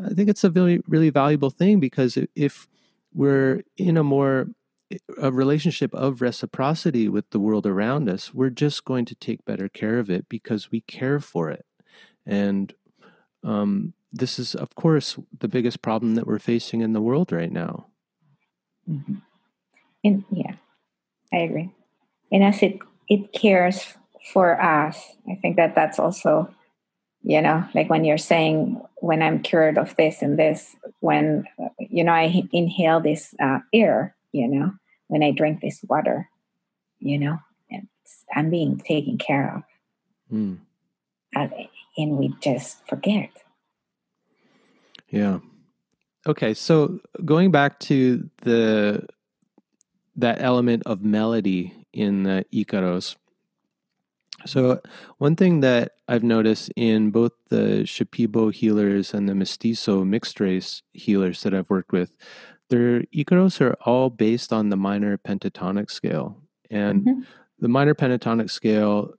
I think it's a really really valuable thing because if we're in a more a relationship of reciprocity with the world around us, we're just going to take better care of it because we care for it. And um, this is, of course, the biggest problem that we're facing in the world right now. Mm-hmm. And yeah, I agree. And as it it cares for us, I think that that's also, you know, like when you're saying when I'm cured of this and this, when you know I inhale this uh, air, you know, when I drink this water, you know, I'm being taken care of. Mm. and we just forget. Yeah. Okay, so going back to the that element of melody in the Icaros. So one thing that I've noticed in both the Shipibo healers and the Mestizo mixed race healers that I've worked with, their Icaros are all based on the minor pentatonic scale. And mm-hmm. the minor pentatonic scale,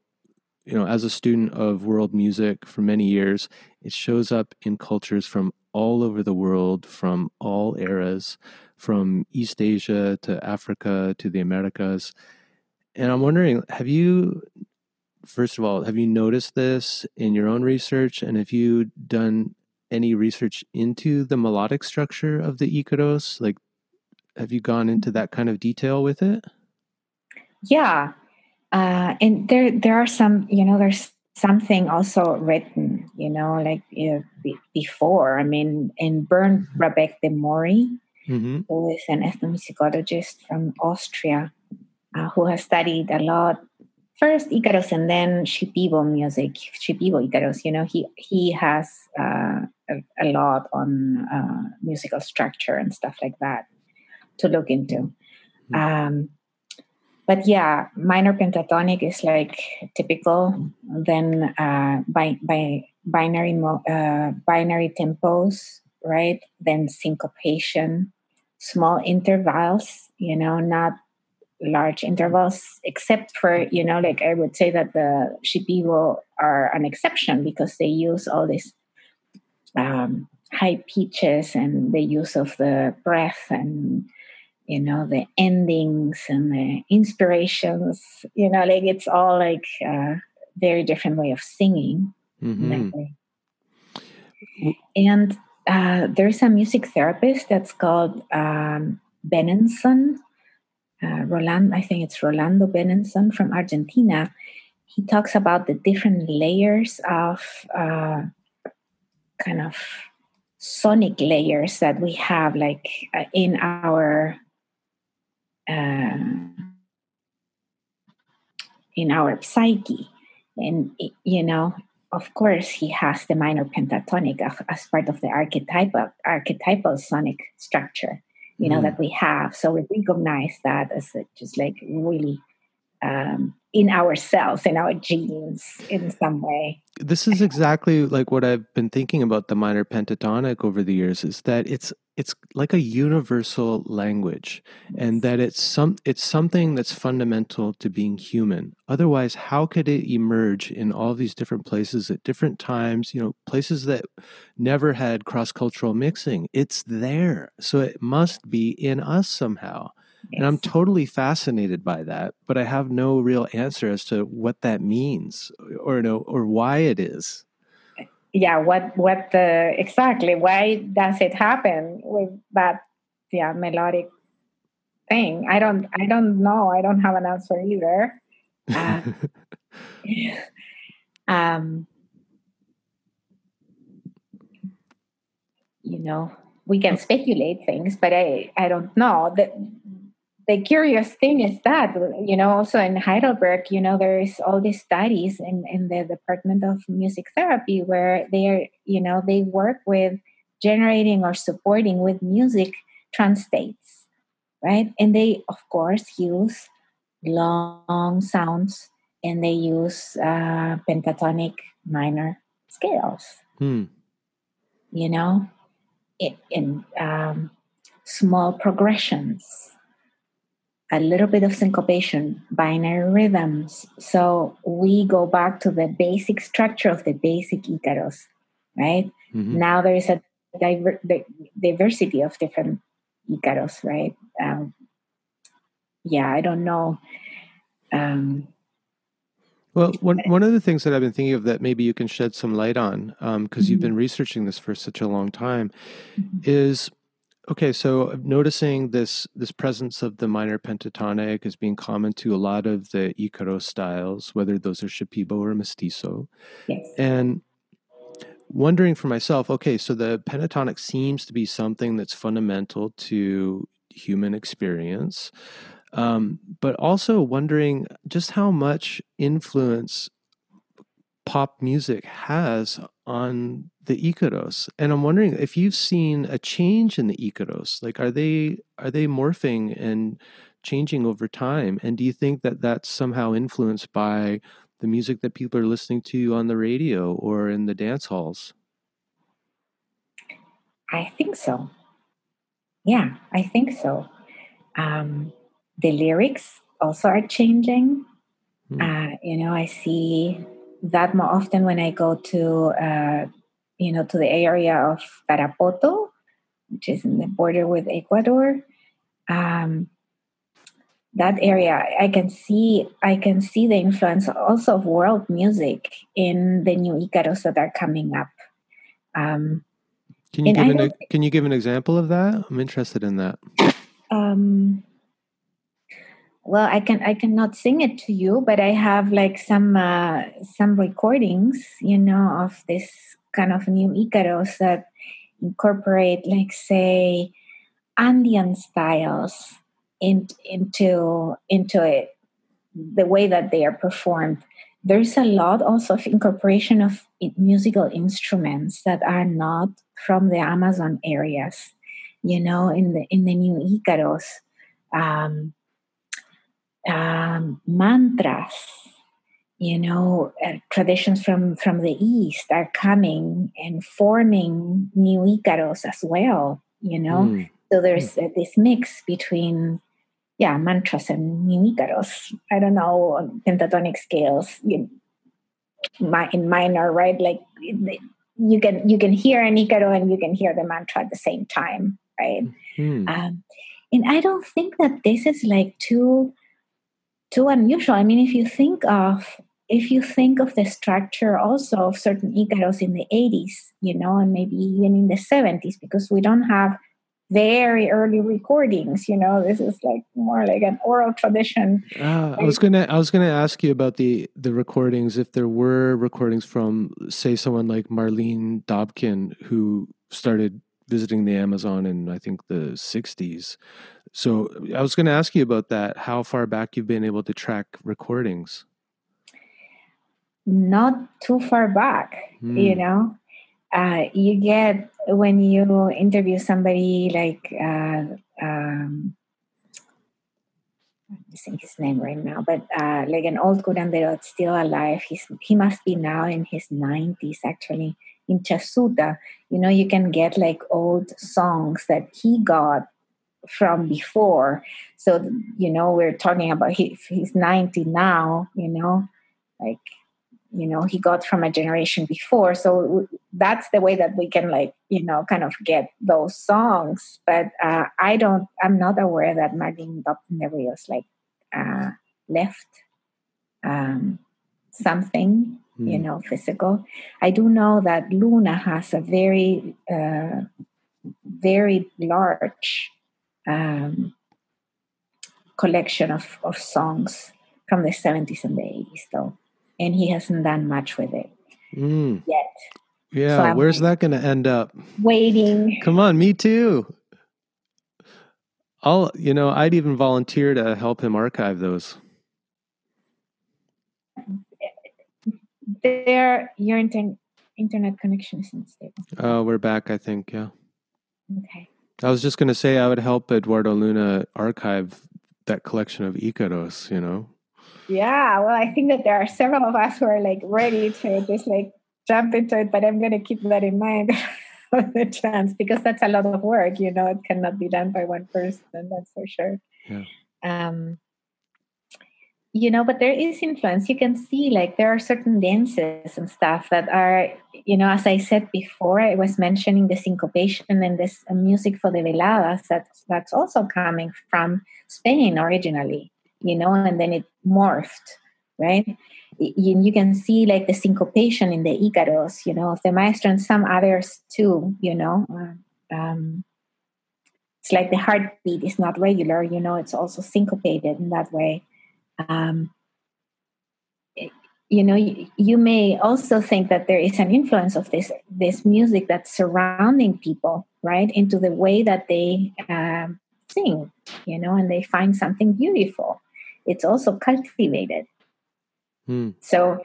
you know, as a student of world music for many years, it shows up in cultures from all over the world, from all eras, from East Asia to Africa to the Americas. And I'm wondering, have you, first of all, have you noticed this in your own research? And have you done any research into the melodic structure of the Icaros? Like, have you gone into that kind of detail with it? Yeah, uh, and there there are some. You know, there's something also written. You know, like uh, before. I mean, in Bernd Brabec de Mori, mm-hmm. who is an ethnomusicologist from Austria, uh, who has studied a lot first Icaros and then Shipibo music, Shipibo Icaros. You know, he he has uh, a, a, lot on uh, musical structure and stuff like that to look into. Mm-hmm. Um, but yeah, minor pentatonic is like typical. Then uh, by by binary uh, binary tempos, right? Then syncopation, small intervals. You know, not large intervals, except for, you know, like I would say that the Shipibo are an exception because they use all these um, high pitches and the use of the breath and, you know, the endings and the inspirations, you know, like it's all like a very different way of singing. Mm-hmm. And uh, there's a music therapist that's called um, Benenzon uh, Roland, I think it's Rolando Benenzon from Argentina. He talks about the different layers of uh, kind of sonic layers that we have, like uh, in our uh, in our psyche, and you know, of course, he has the minor pentatonic as part of the archetypal archetypal sonic structure you know, mm. that we have. So we recognize that as just like really um, in ourselves, in our genes, in some way. This is exactly like what I've been thinking about the minor pentatonic over the years. Is that it's it's like a universal language and that it's some it's something that's fundamental to being human. Otherwise how could it emerge in all these different places at different times you know places that never had cross-cultural mixing? It's there so it must be in us somehow. Yes. and i'm totally fascinated by that but i have no real answer as to what that means or no or why it is yeah what what the exactly why does it happen with that yeah melodic thing? I don't i don't know. I don't have an answer either. [laughs] Uh, [laughs] um you know we can speculate things but i i don't know. That the curious thing is that you know also in heidelberg you know there's all these studies in, in the department of music therapy where they are you know they work with generating or supporting with music trance states right? And they, of course, use long sounds and they use uh, pentatonic minor scales. Hmm. You know, in, in um, small progressions, a little bit of syncopation, binary rhythms. So we go back to the basic structure of the basic Icaros, right? Mm-hmm. Now there is a diver- the diversity of different Icaros, right? Um, yeah, I don't know. Um, well, one one of the things that I've been thinking of that maybe you can shed some light on, because um, mm-hmm. you've been researching this for such a long time, mm-hmm. is okay. So noticing this this presence of the minor pentatonic as being common to a lot of the Icaro styles, whether those are Shipibo or Mestizo, yes. and wondering for myself, okay, so the pentatonic seems to be something that's fundamental to human experience. Um, but also wondering just how much influence pop music has on the Icaros. And I'm wondering if you've seen a change in the Icaros. Like, are they are they morphing and changing over time? And do you think that that's somehow influenced by the music that people are listening to on the radio or in the dance halls? I think so. Yeah, I think so. Um, the lyrics also are changing. Mm. Uh, you know, I see that more often when I go to, uh, you know, to the area of Tarapoto, which is in the border with Ecuador. Um, that area, I can see, I can see the influence also of world music in the new Icaros that are coming up. Um, can you give an, can you give an example of that? I'm interested in that. Um, well i can i cannot sing it to you but i have like some uh, some recordings you know of this kind of new icaros that incorporate like say andean styles in, into into it the way that they are performed. There's a lot also of incorporation of musical instruments that are not from the amazon areas you know in the in the new icaros. Um, um, mantras you know uh, traditions from from the east are coming and forming new icaros as well you know mm. so there's mm. uh, this mix between yeah mantras and new icaros i don't know pentatonic scales you, my, in minor right like you can you can hear an icaro and you can hear the mantra at the same time right mm. um, and i don't think that this is like too too unusual. I mean, if you think of if you think of the structure also of certain Icaros in the 80s, you know, and maybe even in the 70s, because we don't have very early recordings, you know, this is like more like an oral tradition. Uh, I was gonna I was gonna ask you about the the recordings, if there were recordings from say someone like Marlene Dobkin who started visiting the Amazon in I think the 60s. So I was going to ask you about that. How far back you've been able to track recordings? Not too far back, mm. you know. Uh, you get when you interview somebody like uh, um, I'm missing his name right now, but uh, like an old curandero still alive. He's he must be now in his 90s actually in Chasuta, you know, you can get like old songs that he got from before. So, you know, we're talking about he, he's 90 now, you know, like, you know, he got from a generation before. So that's the way that we can, like, you know, kind of get those songs. But uh, I don't, I'm not aware that Dobkin de Rios, like, uh, left um, something you hmm. know, physical. I do know that Luna has a very, uh, very large um, collection of, of songs from the 70s and the 80s, though. And he hasn't done much with it mm. yet. Yeah, so where's that going to end up? Waiting. Come on, me too. I'll, you know, I'd even volunteer to help him archive those. there your inter- internet connection is unstable. Oh, we're back. I think. Yeah. Okay. I was just going to say I would help Eduardo Luna archive that collection of Icaros, you know? Yeah, well, I think that there are several of us who are like ready to just like jump into it, but I'm going to keep that in mind [laughs] for the chance because that's a lot of work, you know, it cannot be done by one person, that's for sure. Yeah. Um, you know but there is influence. You can see like there are certain dances and stuff that are you know as i said before i was mentioning the syncopation and this uh, music for the veladas that's that's also coming from spain originally you know and then it morphed right? You, you can see like the syncopation in the icaros you know of the maestro and some others too you know um, it's like the heartbeat is not regular you know it's also syncopated in that way um, you know you, you, may also think that there is an influence of this this music that's surrounding people right into the way that they um, sing you know and they find something beautiful it's also cultivated hmm. so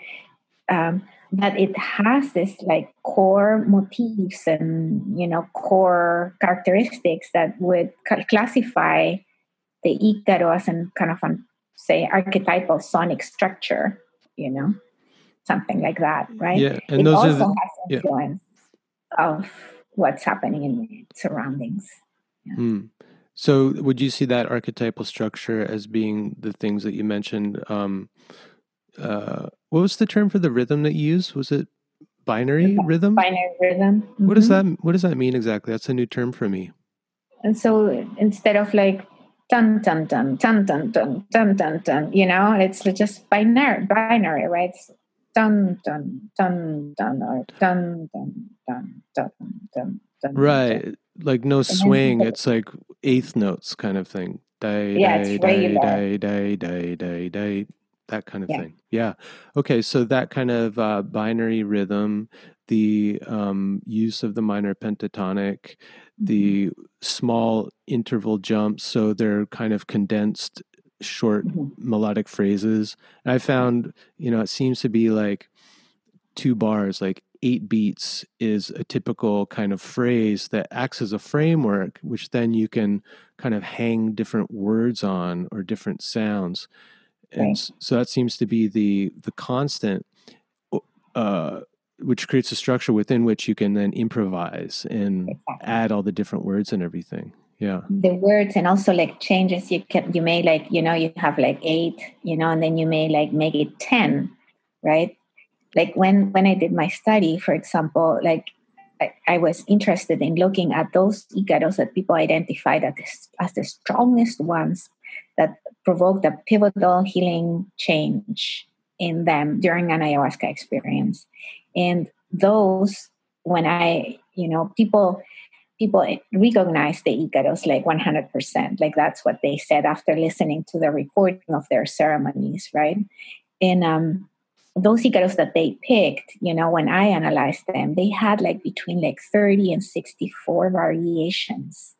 um, that it has this like core motifs and you know core characteristics that would classify the Icaro as an kind of an say archetypal sonic structure you know something like that right yeah and it those also are the, has influence yeah. of what's happening in surroundings yeah. hmm. so would you see that archetypal structure as being the things that you mentioned um, uh, what was the term for the rhythm that you used was it binary rhythm binary rhythm mm-hmm. what does mm-hmm. that what does that mean exactly that's a new term for me and so instead of like dun dun dun dun dun dun dun dun dun. You know, it's just binary, binary, right? It's dun dun dun dun or dun dun dun dun dun dun. Right, like no swing. It's like eighth notes kind of thing. Day, yeah, day, day, day, day, day, day, day, that kind of yeah. thing. Yeah. Okay, so that kind of uh, binary rhythm, the um, use of the minor pentatonic, the mm-hmm. small interval jumps so they're kind of condensed short mm-hmm. melodic phrases and i found you know it seems to be like two bars like eight beats is a typical kind of phrase that acts as a framework which then you can kind of hang different words on or different sounds and right. so that seems to be the the constant uh which creates a structure within which you can then improvise and exactly. add all the different words and everything. Yeah. The words and also like changes you can you may like you know you have like eight you know and then you may like make it 10 right? Like when when i did my study for example like I, I was interested in looking at those icaros that people identified as, as the strongest ones that provoked a pivotal healing change in them during an ayahuasca experience and those when i you know people people recognize the icaros like 100% like that's what they said after listening to the recording of their ceremonies right? And um those icaros that they picked you know when i analyzed them they had like between like 30 and 64 variations.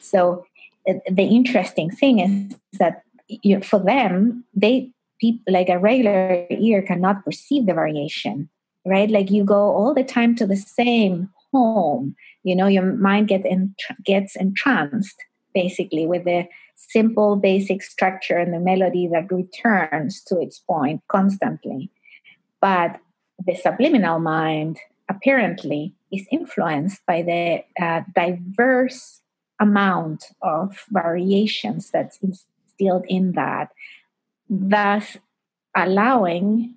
So the interesting thing is that you know, for them they people like a regular ear cannot perceive the variation right? Like you go all the time to the same home you know your mind get in, gets entranced basically with the simple basic structure and the melody that returns to its point constantly. But the subliminal mind apparently is influenced by the uh, diverse amount of variations that's instilled in that thus allowing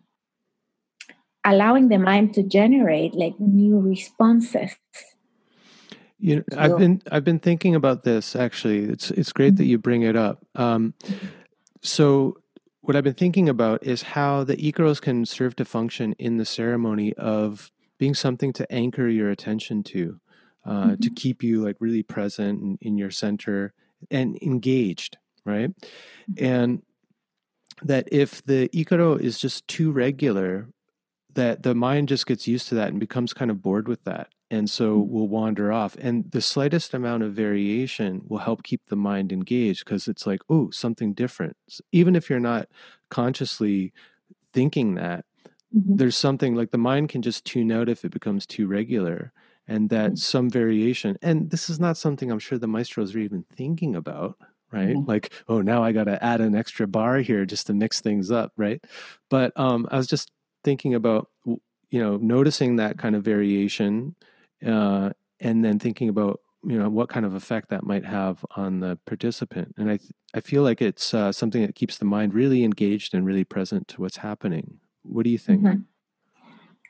allowing the mind to generate like new responses you know, I've been I've been thinking about this actually. It's it's great that mm-hmm. you bring it up. Um, so what I've been thinking about is how the Icaros can serve to function in the ceremony of being something to anchor your attention to, uh, mm-hmm. to keep you like really present in, in your center and engaged, right? Mm-hmm. And that if the Icaro is just too regular, that the mind just gets used to that and becomes kind of bored with that and so mm. will wander off and the slightest amount of variation will help keep the mind engaged because it's like oh something different even if you're not consciously thinking that mm-hmm. there's something like the mind can just tune out if it becomes too regular and that mm-hmm. some variation, and this is not something I'm sure the maestros are even thinking about, right? Mm-hmm. Like, oh, now I got to add an extra bar here just to mix things up, right? But um, I was just thinking about, you know, noticing that kind of variation, uh, and then thinking about, you know, what kind of effect that might have on the participant. And I, I feel like it's uh, something that keeps the mind really engaged and really present to what's happening. What do you think? Mm-hmm.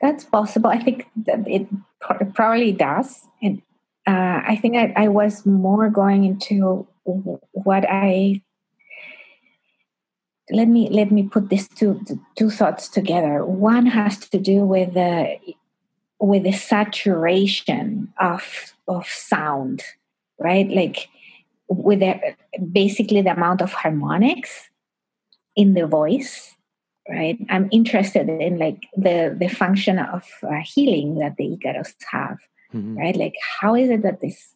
That's possible. I think that it probably does. And uh, I think I, I was more going into what I let me let me put these two two thoughts together. One has to do with the with the saturation of of sound, right? Like with the, basically the amount of harmonics in the voice, right? I'm interested in like the the function of uh, healing that the Icaros have, mm-hmm. right? Like how is it that this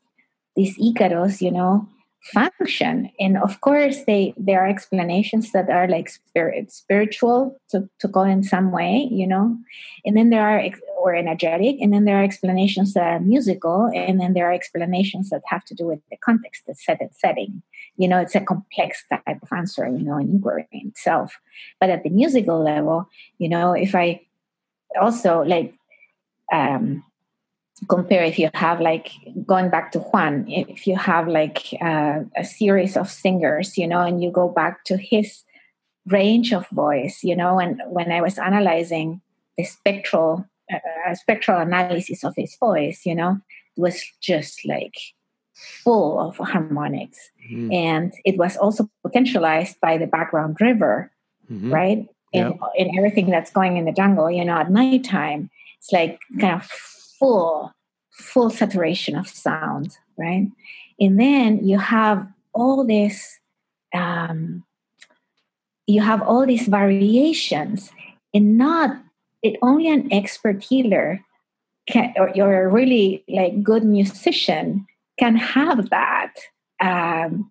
these Icaros, you know, function. And of course they there are explanations that are like spirit spiritual to, to call in some way you know? And then there are or energetic and then there are explanations that are musical and then there are explanations that have to do with the context the set and setting. You know it's a complex type of answer you know an inquiry in itself. But at the musical level you know if i also like um compare if you have like going back to Juan, if you have like uh, a series of singers, you know, and you go back to his range of voice, you know, and when I was analyzing the spectral uh, spectral analysis of his voice, you know, it was just like full of harmonics, mm-hmm. and it was also potentialized by the background river, mm-hmm. right? And, yep. and everything that's going in the jungle, you know, at nighttime, it's like kind of full, full saturation of sound, right? And then you have all this, um, you have all these variations, and not it only an expert healer can, or you're a really like good musician can have that um,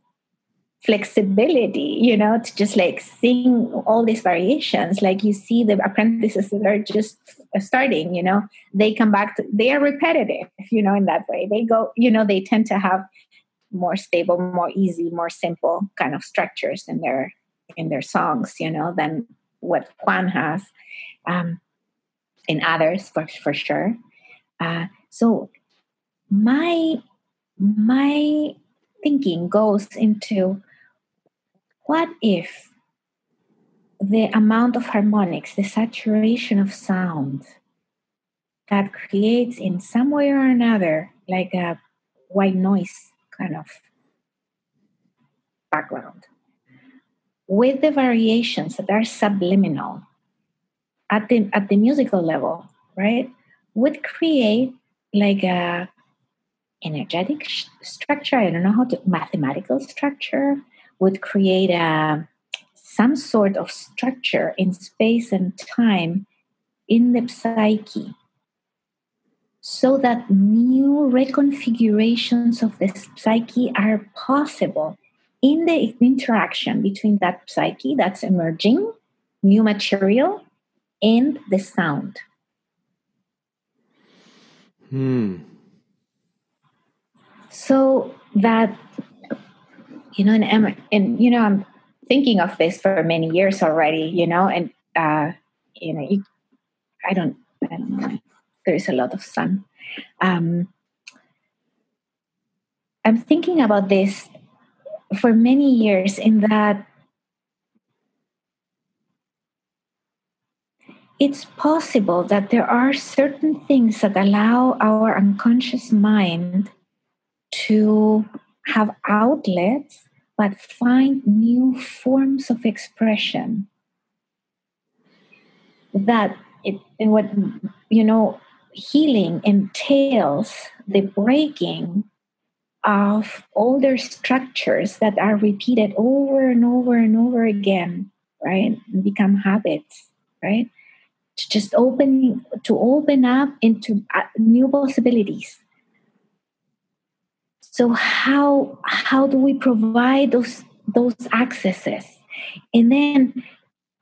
flexibility, you know, to just like sing all these variations. Like you see the apprentices that are just starting, you know, they come back to, they are repetitive, you know, in that way. They go, you know, they tend to have more stable, more easy, more simple kind of structures in their in their songs, you know, than what Juan has. Um, in others for, for sure. Uh, so my my thinking goes into what if the amount of harmonics, the saturation of sound that creates in some way or another like a white noise kind of background with the variations that are subliminal at the at the musical level right would create like a energetic sh- structure i don't know how to mathematical structure would create a some sort of structure in space and time in the psyche so that new reconfigurations of the psyche are possible in the interaction between that psyche that's emerging new material and the sound. Hmm so that you know, and, and, you know, I'm thinking of this for many years already, you know, and uh, you know, you, I don't, I don't know. There is a lot of sun. Um, I'm thinking about this for many years in that it's possible that there are certain things that allow our unconscious mind to have outlets but find new forms of expression. That it and what you know healing entails the breaking of older structures that are repeated over and over and over again right? And become habits right? To just open to open up into uh, new possibilities so how how do we provide those those accesses? And then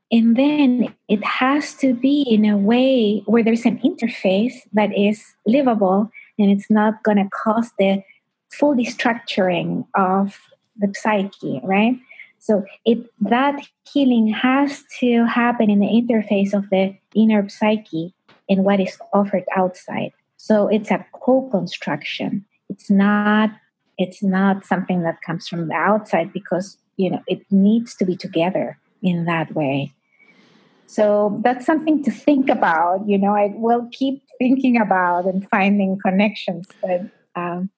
and then it has to be in a way where there's an interface that is livable and it's not going to cause the full destructuring of the psyche, right? So it that healing has to happen in the interface of the inner psyche and what is offered outside. So it's a co-construction. It's not it's not something that comes from the outside because you know it needs to be together in that way. So that's something to think about. You know, I will keep thinking about and finding connections, but um,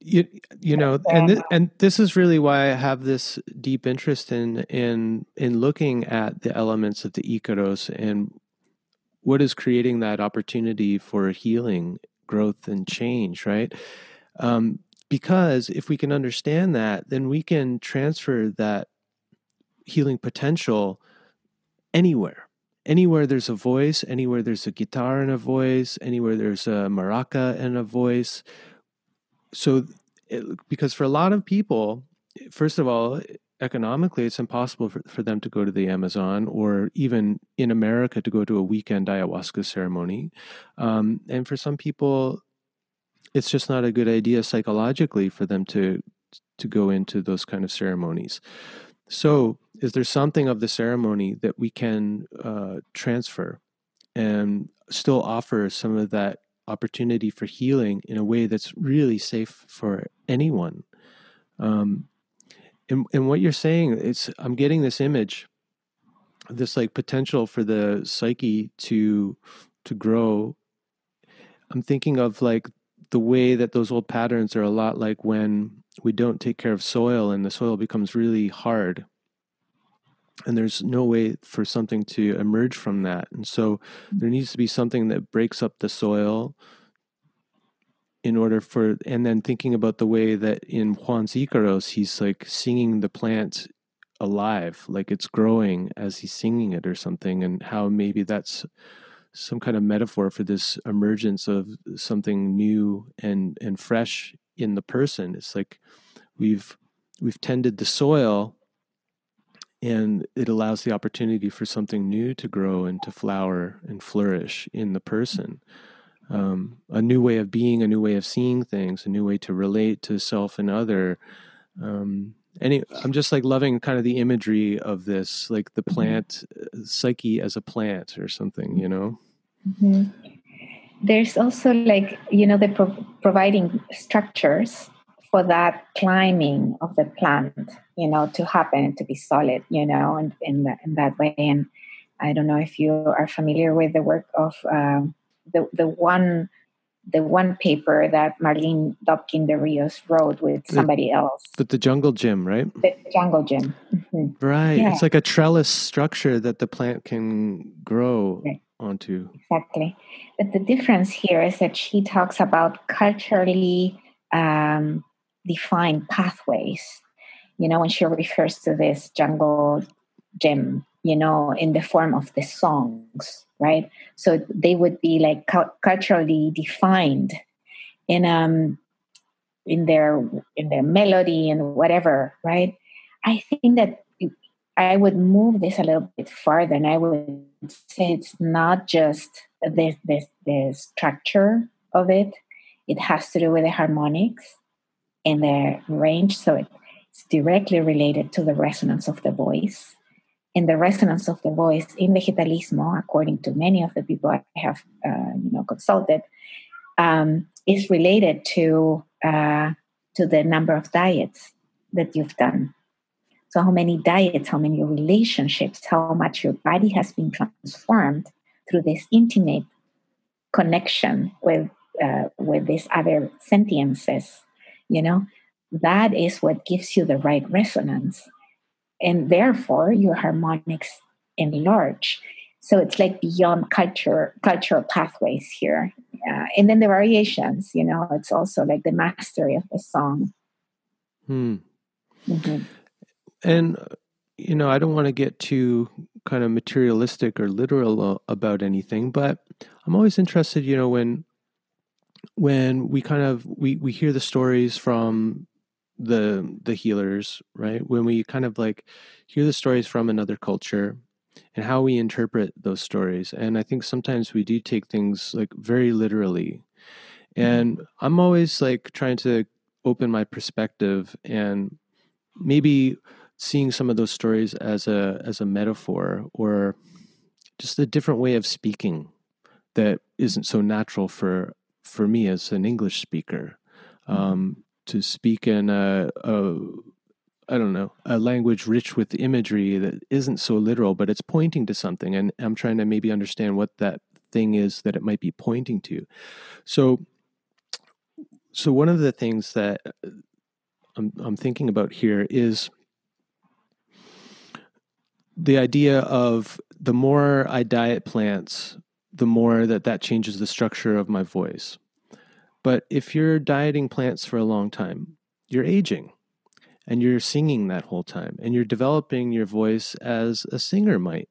you you know and this, and this is really why I have this deep interest in in in looking at the elements of the Icaros and what is creating that opportunity for healing, growth, and change, right? Um, because if we can understand that, then we can transfer that healing potential anywhere. Anywhere there's a voice, anywhere there's a guitar and a voice, anywhere there's a maraca and a voice, so it, because for a lot of people first of all economically it's impossible for, for them to go to the amazon or even in america to go to a weekend ayahuasca ceremony um, and for some people it's just not a good idea psychologically for them to to go into those kind of ceremonies so is there something of the ceremony that we can uh, transfer and still offer some of that opportunity for healing in a way that's really safe for anyone. Um, and, and what you're saying, it's I'm getting this image, this like potential for the psyche to to grow. I'm thinking of like the way that those old patterns are a lot like when we don't take care of soil and the soil becomes really hard. And there's no way for something to emerge from that. And so there needs to be something that breaks up the soil in order for and then thinking about the way that in juan's icaros he's like singing the plant alive like it's growing as he's singing it or something and how maybe that's some kind of metaphor for this emergence of something new and and fresh in the person. It's like we've we've tended the soil and it allows the opportunity for something new to grow and to flower and flourish in the person. Um, a new way of being a new way of seeing things a new way to relate to self and other. Um, any i'm just like loving kind of the imagery of this like the plant uh, psyche as a plant or something you know mm-hmm. there's also like you know the pro- providing structures for that climbing of the plant, you know, to happen to be solid, you know, and in that, in that way. And I don't know if you are familiar with the work of uh, the the one the one paper that Marlene Dobkin de Rios wrote with somebody else. But the jungle gym, right? The jungle gym. Mm-hmm. Right. Yeah. It's like a trellis structure that the plant can grow right. Onto. Exactly. But the difference here is that she talks about culturally um, defined pathways. You know, when she refers to this jungle gym, you know, in the form of the songs, right? So they would be like cu- culturally defined in um in their in their melody and whatever, right? I think that I would move this a little bit farther, and I would it's not just the the, the structure of it; it has to do with the harmonics and the range. So it's directly related to the resonance of the voice. And the resonance of the voice in vegetalismo, according to many of the people I have uh, you know consulted, um, is related to uh, to the number of diets that you've done. So how many diets, how many relationships, how much your body has been transformed through this intimate connection with uh, with these other sentiences you know? That is what gives you the right resonance. And therefore your harmonics enlarge. So it's like beyond culture cultural pathways here. Uh, and then the variations you know it's also like the mastery of the song. Hmm. Mm-hmm. And uh, you know i don't want to get too kind of materialistic or literal uh, about anything but i'm always interested you know when when we kind of we we hear the stories from the the healers right? When we kind of like hear the stories from another culture and how we interpret those stories. And i think sometimes we do take things like very literally. Mm-hmm. And I'm always like trying to open my perspective and maybe seeing some of those stories as a as a metaphor or just a different way of speaking that isn't so natural for for me as an English speaker mm-hmm. um, to speak in a, a I don't know a language rich with imagery that isn't so literal, but it's pointing to something, and I'm trying to maybe understand what that thing is that it might be pointing to. So, so one of the things that uh, I'm, I'm thinking about here is the idea of the more I diet plants, the more that that changes the structure of my voice. But if you're dieting plants for a long time, you're aging and you're singing that whole time and you're developing your voice as a singer might.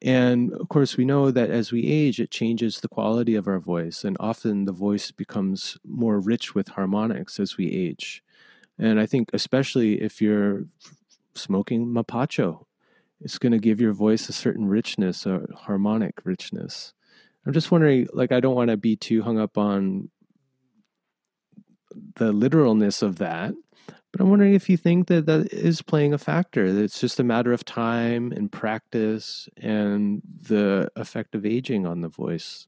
And of course, we know that as we age, it changes the quality of our voice, and often the voice becomes more rich with harmonics as we age. And I think, especially if you're smoking mapacho it's going to give your voice a certain richness, a harmonic richness. I'm just wondering, like, I don't want to be too hung up on the literalness of that, but I'm wondering if you think that that is playing a factor. That it's just a matter of time and practice and the effect of aging on the voice.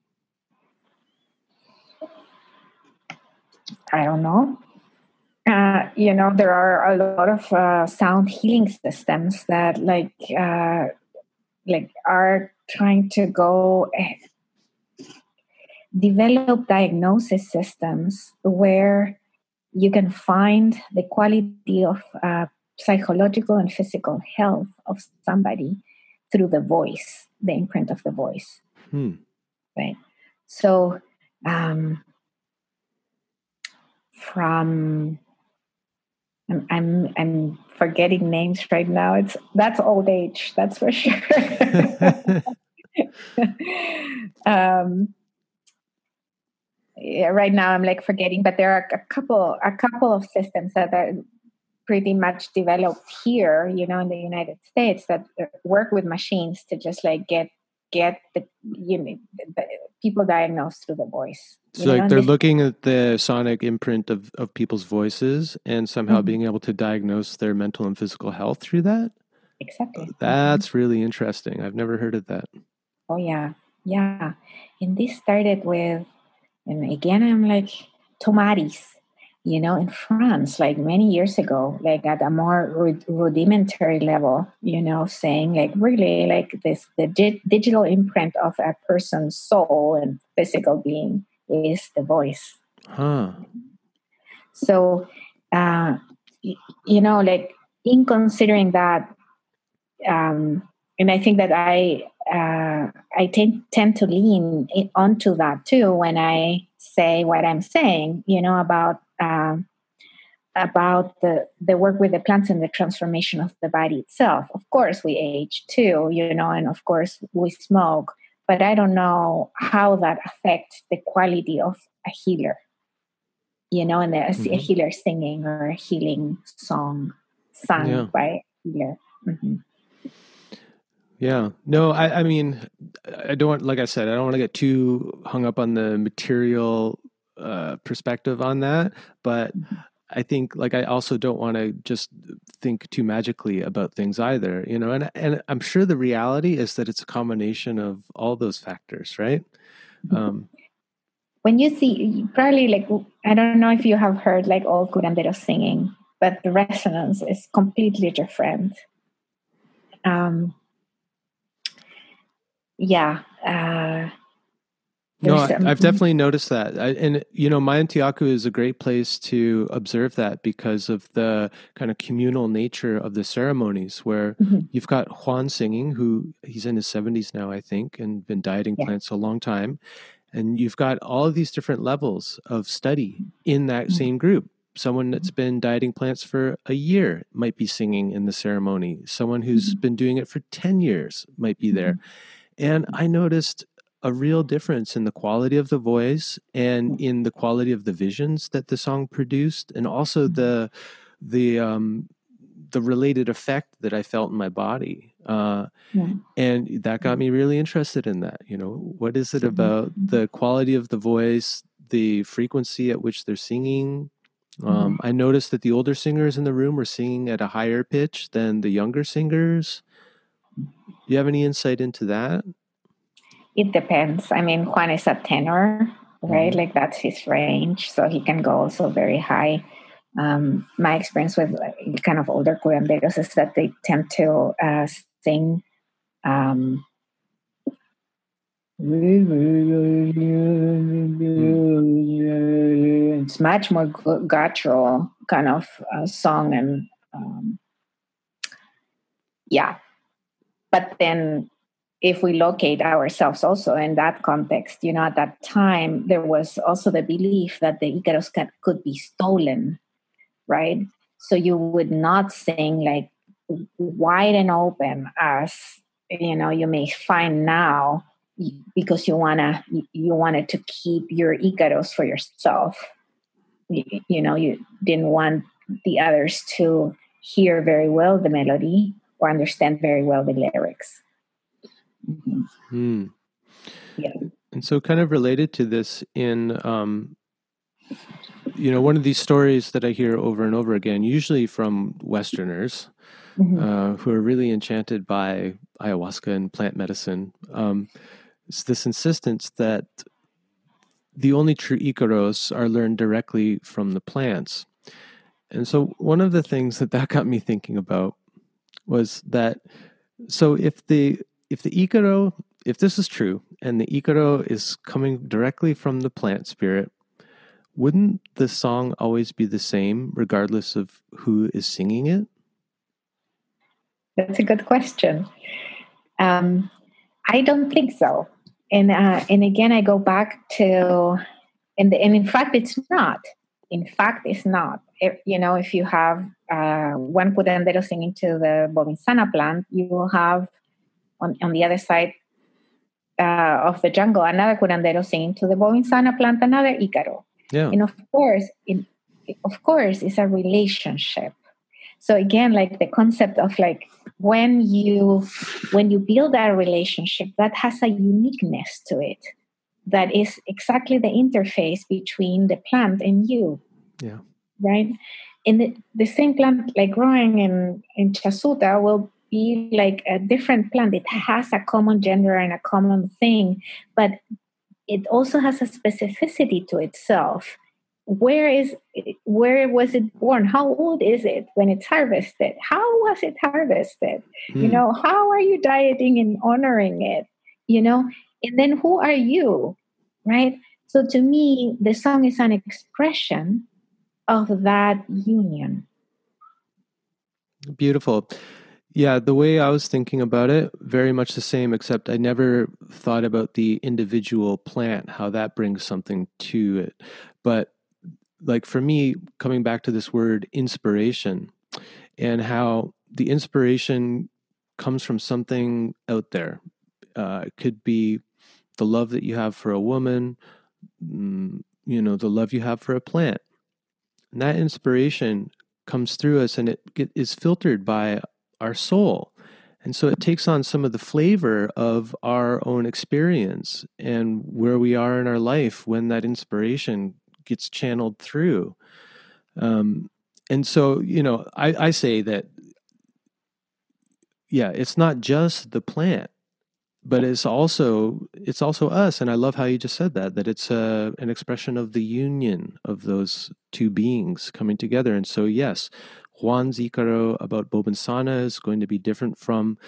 I don't know. Uh, you know, there are a lot of uh, sound healing systems that, like, uh, like are trying to go eh, develop diagnosis systems where you can find the quality of uh, psychological and physical health of somebody through the voice, the imprint of the voice. Hmm. Right. So, um, from I'm, I'm I'm forgetting names right now. It's that's old age. That's for [laughs] sure. um, yeah, right now I'm like forgetting, but there are a couple a couple of systems that are pretty much developed here, you know, in the United States that work with machines to just like get get the you know the people diagnosed through the voice. So like they're looking at the sonic imprint of, of people's voices and somehow mm-hmm. being able to diagnose their mental and physical health through that. Exactly. That's mm-hmm. really interesting. I've never heard of that. Oh yeah, yeah. And this started with, and again I'm like Tomatis you know, in France, like many years ago, like at a more rudimentary level, you know, saying like really like this the di- digital imprint of a person's soul and physical being is the voice. Huh. So, uh, you know, like in considering that, um, and I think that I uh, I tend tend to lean in, onto that too when I say what I'm saying, you know, about um, about the the work with the plants and the transformation of the body itself. Of course, we age too, you know, and of course we smoke, but I don't know how that affects the quality of a healer. You know, and the, mm-hmm. a healer singing or a healing song sung yeah. by a healer. Mm-hmm. Yeah. No, I, I mean, I don't, like I said, I don't want to get too hung up on the material uh, perspective on that, but. I think like I also don't want to just think too magically about things either, you know. And and I'm sure the reality is that it's a combination of all those factors, right? Mm-hmm. Um, when you see probably like I don't know if you have heard like old curanderos singing, but the resonance is completely different. Um, yeah. Uh, no, I, have definitely noticed that, I, and you know, Mayantuyacu is a great place to observe that because of the kind of communal nature of the ceremonies, where mm-hmm. you've got Juan singing, who he's in his seventies now, I think, and been dieting yeah. plants a long time, and you've got all of these different levels of study in that mm-hmm. same group. Someone that's mm-hmm. been dieting plants for a year might be singing in the ceremony. Someone who's mm-hmm. been doing it for ten years might be there. Mm-hmm. And I noticed a real difference in the quality of the voice and mm. in the quality of the visions that the song produced and also mm-hmm. the the um the related effect that I felt in my body. Uh, yeah. And that got me really interested in that. You know, what is it about mm-hmm. the quality of the voice, the frequency at which they're singing. Um, Mm-hmm. I noticed that the older singers in the room were singing at a higher pitch than the younger singers. Do you have any insight into that? It depends. I mean, Juan is a tenor, right? Mhm. Like that's his range, so he can go also very high. Um, my experience with kind of older curanderos is that they tend to uh, sing. Um, it's much more gu- guttural kind of uh, song and um, yeah but then if we locate ourselves also in that context you know at that time there was also the belief that the icaros could be stolen right? So you would not sing like wide and open as you know you may find now because you wanna you wanted to keep your icaros for yourself. You, you know you didn't want the others to hear very well the melody or understand very well the lyrics Mhm. Hmm. Yeah. And so, kind of related to this, in um, you know, one of these stories that I hear over and over again, usually from Westerners Mhm. uh, who are really enchanted by ayahuasca and plant medicine, um, is this insistence that the only true icaros are learned directly from the plants. And so, one of the things that that got me thinking about was that so if the if the icaro if this is true and the icaro is coming directly from the plant spirit wouldn't the song always be the same regardless of who is singing it That's a good question. Um, I don't think so. And uh, and again, I go back to, and and in fact, it's not. In fact, it's not. If, you know, if you have uh, one curandero singing to the bobinsana plant, you will have on on the other side uh, of the jungle another curandero singing to the bobinsana plant, another icaro yeah. And of course in of course it's a relationship. So again like the concept of like when you when you build that relationship that has a uniqueness to it that is exactly the interface between the plant and you. Yeah. right? And the, the same plant like growing in in Chazuta will be like a different plant. It has a common gender and a common thing but it also has a specificity to itself. Where is where was it born? How old is it when it's harvested? How was it harvested? You Hmm. know how are you dieting and honoring it? You know and then who are you right? So to me the song is an expression of that union. Beautiful. Yeah, the way I was thinking about it, very much the same, except I never thought about the individual plant, how that brings something to it. But like for me, coming back to this word inspiration and how the inspiration comes from something out there. Uh, it could be the love that you have for a woman, mm, you know, the love you have for a plant. And that inspiration comes through us and it is filtered by our soul. And so it takes on some of the flavor of our own experience and where we are in our life when that inspiration gets channeled through. Um, and so, you know, I, I say that, yeah, it's not just the plant, but it's also it's also us. And I love how you just said that that it's a, an expression of the union of those two beings coming together. And so, yes, Juan's Icaro about Bobinsana is going to be different from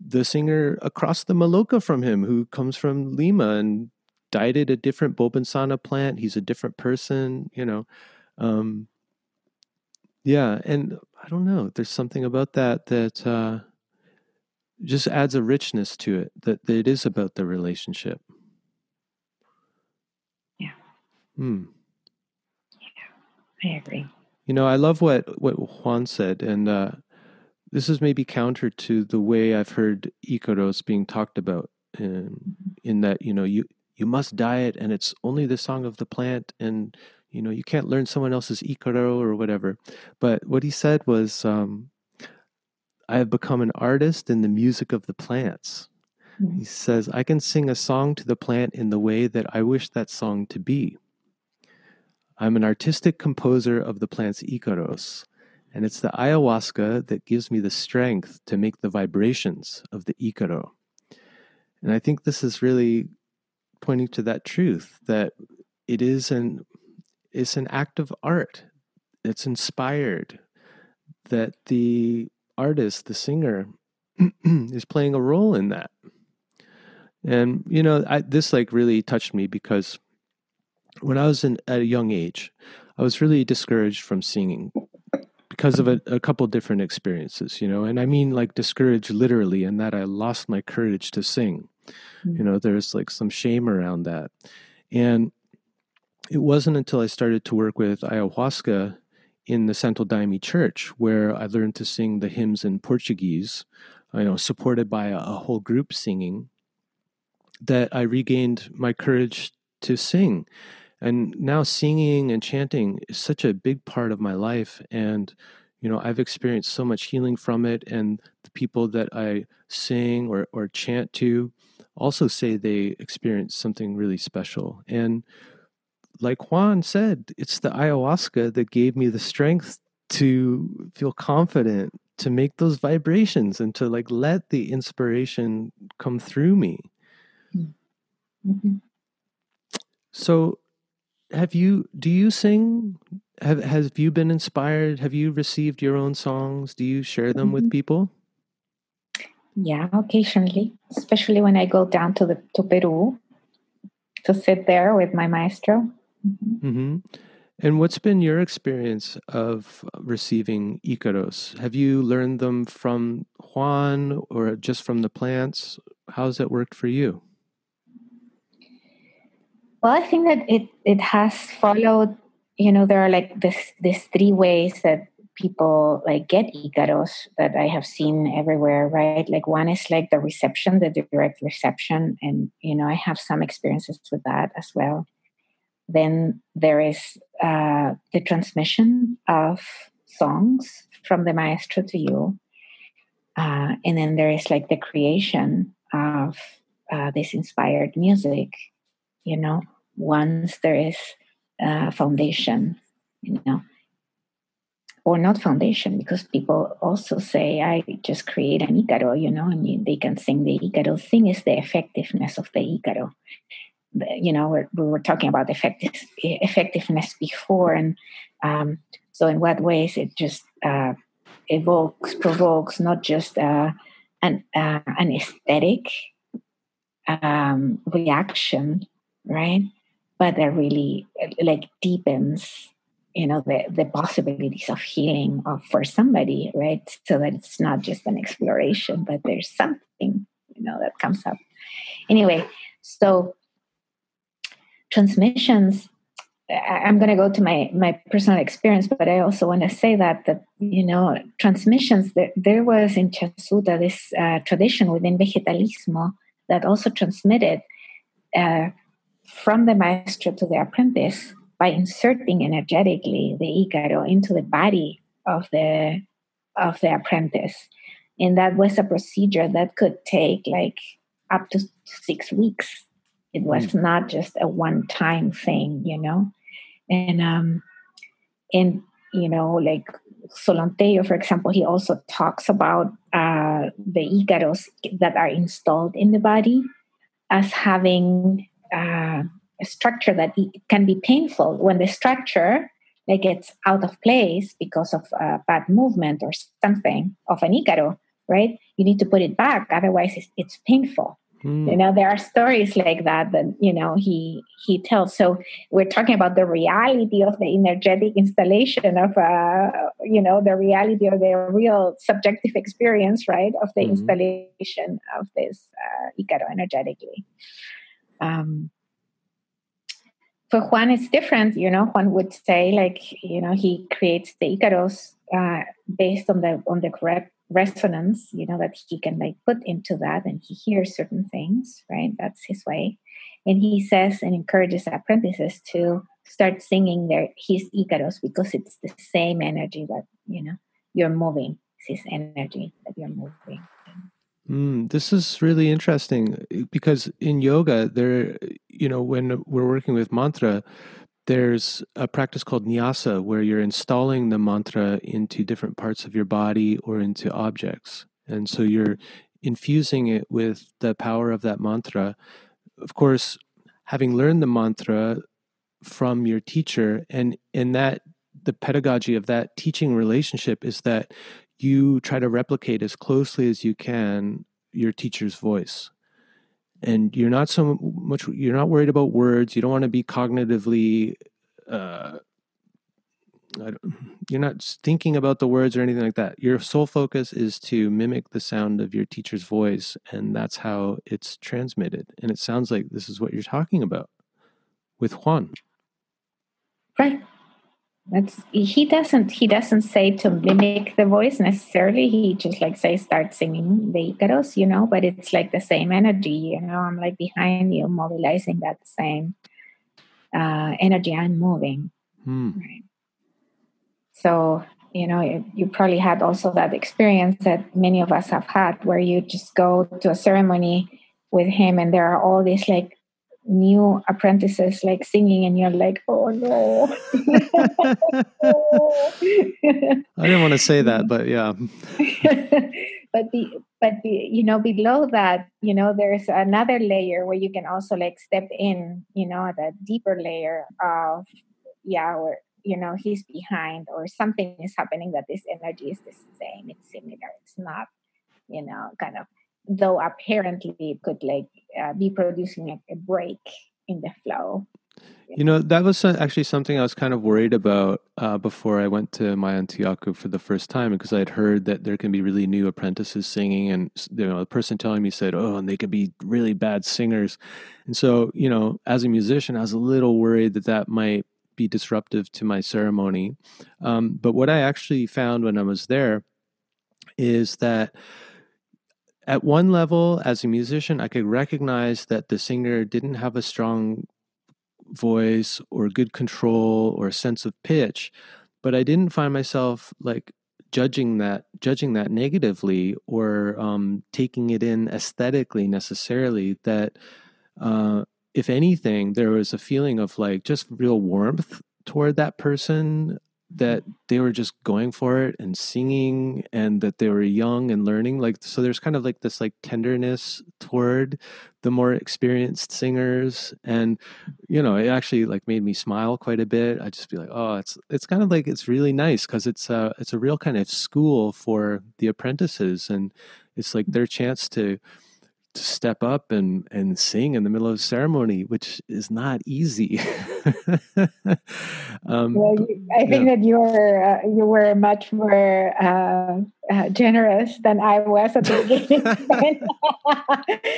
the singer across the Maloca from him, who comes from Lima and dieted a different Bobinsana plant. He's a different person, you know. Um, yeah, and I don't know. There's something about that that uh, just adds a richness to it. That, that it is about the relationship. Yeah. Hmm. Yeah, i agree You know, I love what what Juan said, and uh, this is maybe counter to the way I've heard Icaros being talked about. In, in that, you know, you you must diet, and it's only the song of the plant, and you know, you can't learn someone else's Icaro or whatever. But what he said was, um, "I have become an artist in the music of the plants." Mhm. He says, "I can sing a song to the plant in the way that I wish that song to be." I'm an artistic composer of the plants Icaros, and it's the ayahuasca that gives me the strength to make the vibrations of the Icaro. And I think this is really pointing to that truth that it is an it's an act of art. It's inspired that the artist, the singer, [clears throat] is playing a role in that. And you know, I, this like really touched me because when I was in, at a young age, I was really discouraged from singing because of a, a couple different experiences, you know, and I mean like discouraged literally, in that I lost my courage to sing. Mm-hmm. You know, there's like some shame around that, and it wasn't until I started to work with ayahuasca in the Santo Daime Church where I learned to sing the hymns in Portuguese, you know, supported by a, a whole group singing, that I regained my courage to sing. And now singing and chanting is such a big part of my life. And, you know, I've experienced so much healing from it. And the people that I sing or, or chant to also say they experience something really special. And like Juan said, it's the ayahuasca that gave me the strength to feel confident to make those vibrations and to like let the inspiration come through me. Mm-hmm. So have you do you sing? Have have you been inspired? Have you received your own songs? Do you share them mm-hmm. with people? Yeah occasionally especially when i go down to the to peru to sit there with my maestro. Mm-hmm. Mm-hmm. and what's been your experience of receiving icaros? Have you learned them from juan or just from the plants? How's that worked for you well, I think that it it has followed. You know, there are like this these three ways that people like get Icaros that I have seen everywhere, right? Like one is like the reception, the direct reception, and you know I have some experiences with that as well. Then there is uh, the transmission of songs from the maestro to you, uh, and then there is like the creation of uh, this inspired music, you know, once there is a foundation, you know, or not foundation, because people also say, I just create an Icaro, you know, and they can sing the Icaro. thing is the effectiveness of the Icaro. You know, we're, we were talking about effective, effectiveness before. And um, so, in what ways it just uh, evokes, provokes not just uh, an, uh, an aesthetic um, reaction, right? But that really like deepens you know the the possibilities of healing of for somebody right? So that it's not just an exploration but there's something you know that comes up. Anyway so transmissions i'm going to go to my my personal experience but i also want to say that that you know transmissions there, there was in Chazuta this uh, tradition within vegetalismo that also transmitted uh, from the maestro to the apprentice by inserting energetically the Icaro into the body of the of the apprentice. And that was a procedure that could take like up to six weeks. It was mm. not just a one-time thing, you know. And um and you know, like Solon Tello, for example, he also talks about uh, the Icaros that are installed in the body as having uh, a structure that can be painful. When the structure like gets out of place because of a bad movement or something of an icaro right you need to put it back. Otherwise it's, it's painful. Mm. you know there are stories like that that you know he he tells. So we're talking about the reality of the energetic installation of uh you know the reality of the real subjective experience right of the mm. installation of this uh, icaro energetically um, for Juan, it's different. You know, Juan would say like, you know, he creates the Icaros uh, based on the on the correct resonance. You know that he can like put into that, and he hears certain things. Right, that's his way. And he says and encourages apprentices to start singing their his Icaros because it's the same energy that you know you're moving. It's his energy that you're moving. Mm, this is really interesting eh, because in yoga, there, you know, when we're working with mantra, there's a practice called nyasa where you're installing the mantra into different parts of your body or into objects. And so you're infusing it with the power of that mantra. Of course, having learned the mantra from your teacher and in that the pedagogy of that teaching relationship is that you try to replicate as closely as you can your teacher's voice. And you're not so much you're not worried about words. You don't want to be cognitively uh, you're not thinking about the words or anything like that. Your sole focus is to mimic the sound of your teacher's voice and that's how it's transmitted. And it sounds like this is what you're talking about with juan. Right that's he doesn't he doesn't say to mimic the voice necessarily. He just like say start singing the icaros you know but it's like the same energy you know? I'm like behind you mobilizing that same uh, energy i'm moving. Hmm. right. So you know you probably had also that experience that many of us have had where you just go to a ceremony with him and there are all these like new apprentices like singing and you're like oh no. [laughs] I didn't want to say that but yeah. [laughs] But the but the you know below that you know there's another layer where you can also like step in you know the deeper layer of yeah or you know he's behind or something is happening that this energy is the same it's similar it's not you know kind of though apparently it could like uh, be producing like a break in the flow. You know, that was actually something I was kind of worried about uh, before I went to Mayantuyacu for the first time because I had heard that there can be really new apprentices singing, and you know, the person telling me said, "Oh, and they could be really bad singers," and so you know, as a musician, I was a little worried that that might be disruptive to my ceremony. Um, but what I actually found when I was there is that at one level, as a musician, I could recognize that the singer didn't have a strong voice or good control or sense of pitch, but I didn't find myself like judging that judging that negatively or um, taking it in aesthetically necessarily. That uh, if anything, there was a feeling of like just real warmth toward that person that they were just going for it and singing and that they were young and learning like so there's kind of like this like tenderness toward the more experienced singers and you know it actually like made me smile quite a bit i just be like oh it's it's kind of like it's really nice because it's a it's a real kind of school for the apprentices and it's like their chance to to step up and and sing in the middle of ceremony, which is not easy. [laughs] [laughs] um, well, I think yeah. that you were uh, you were much more uh, uh, generous than I was at the beginning.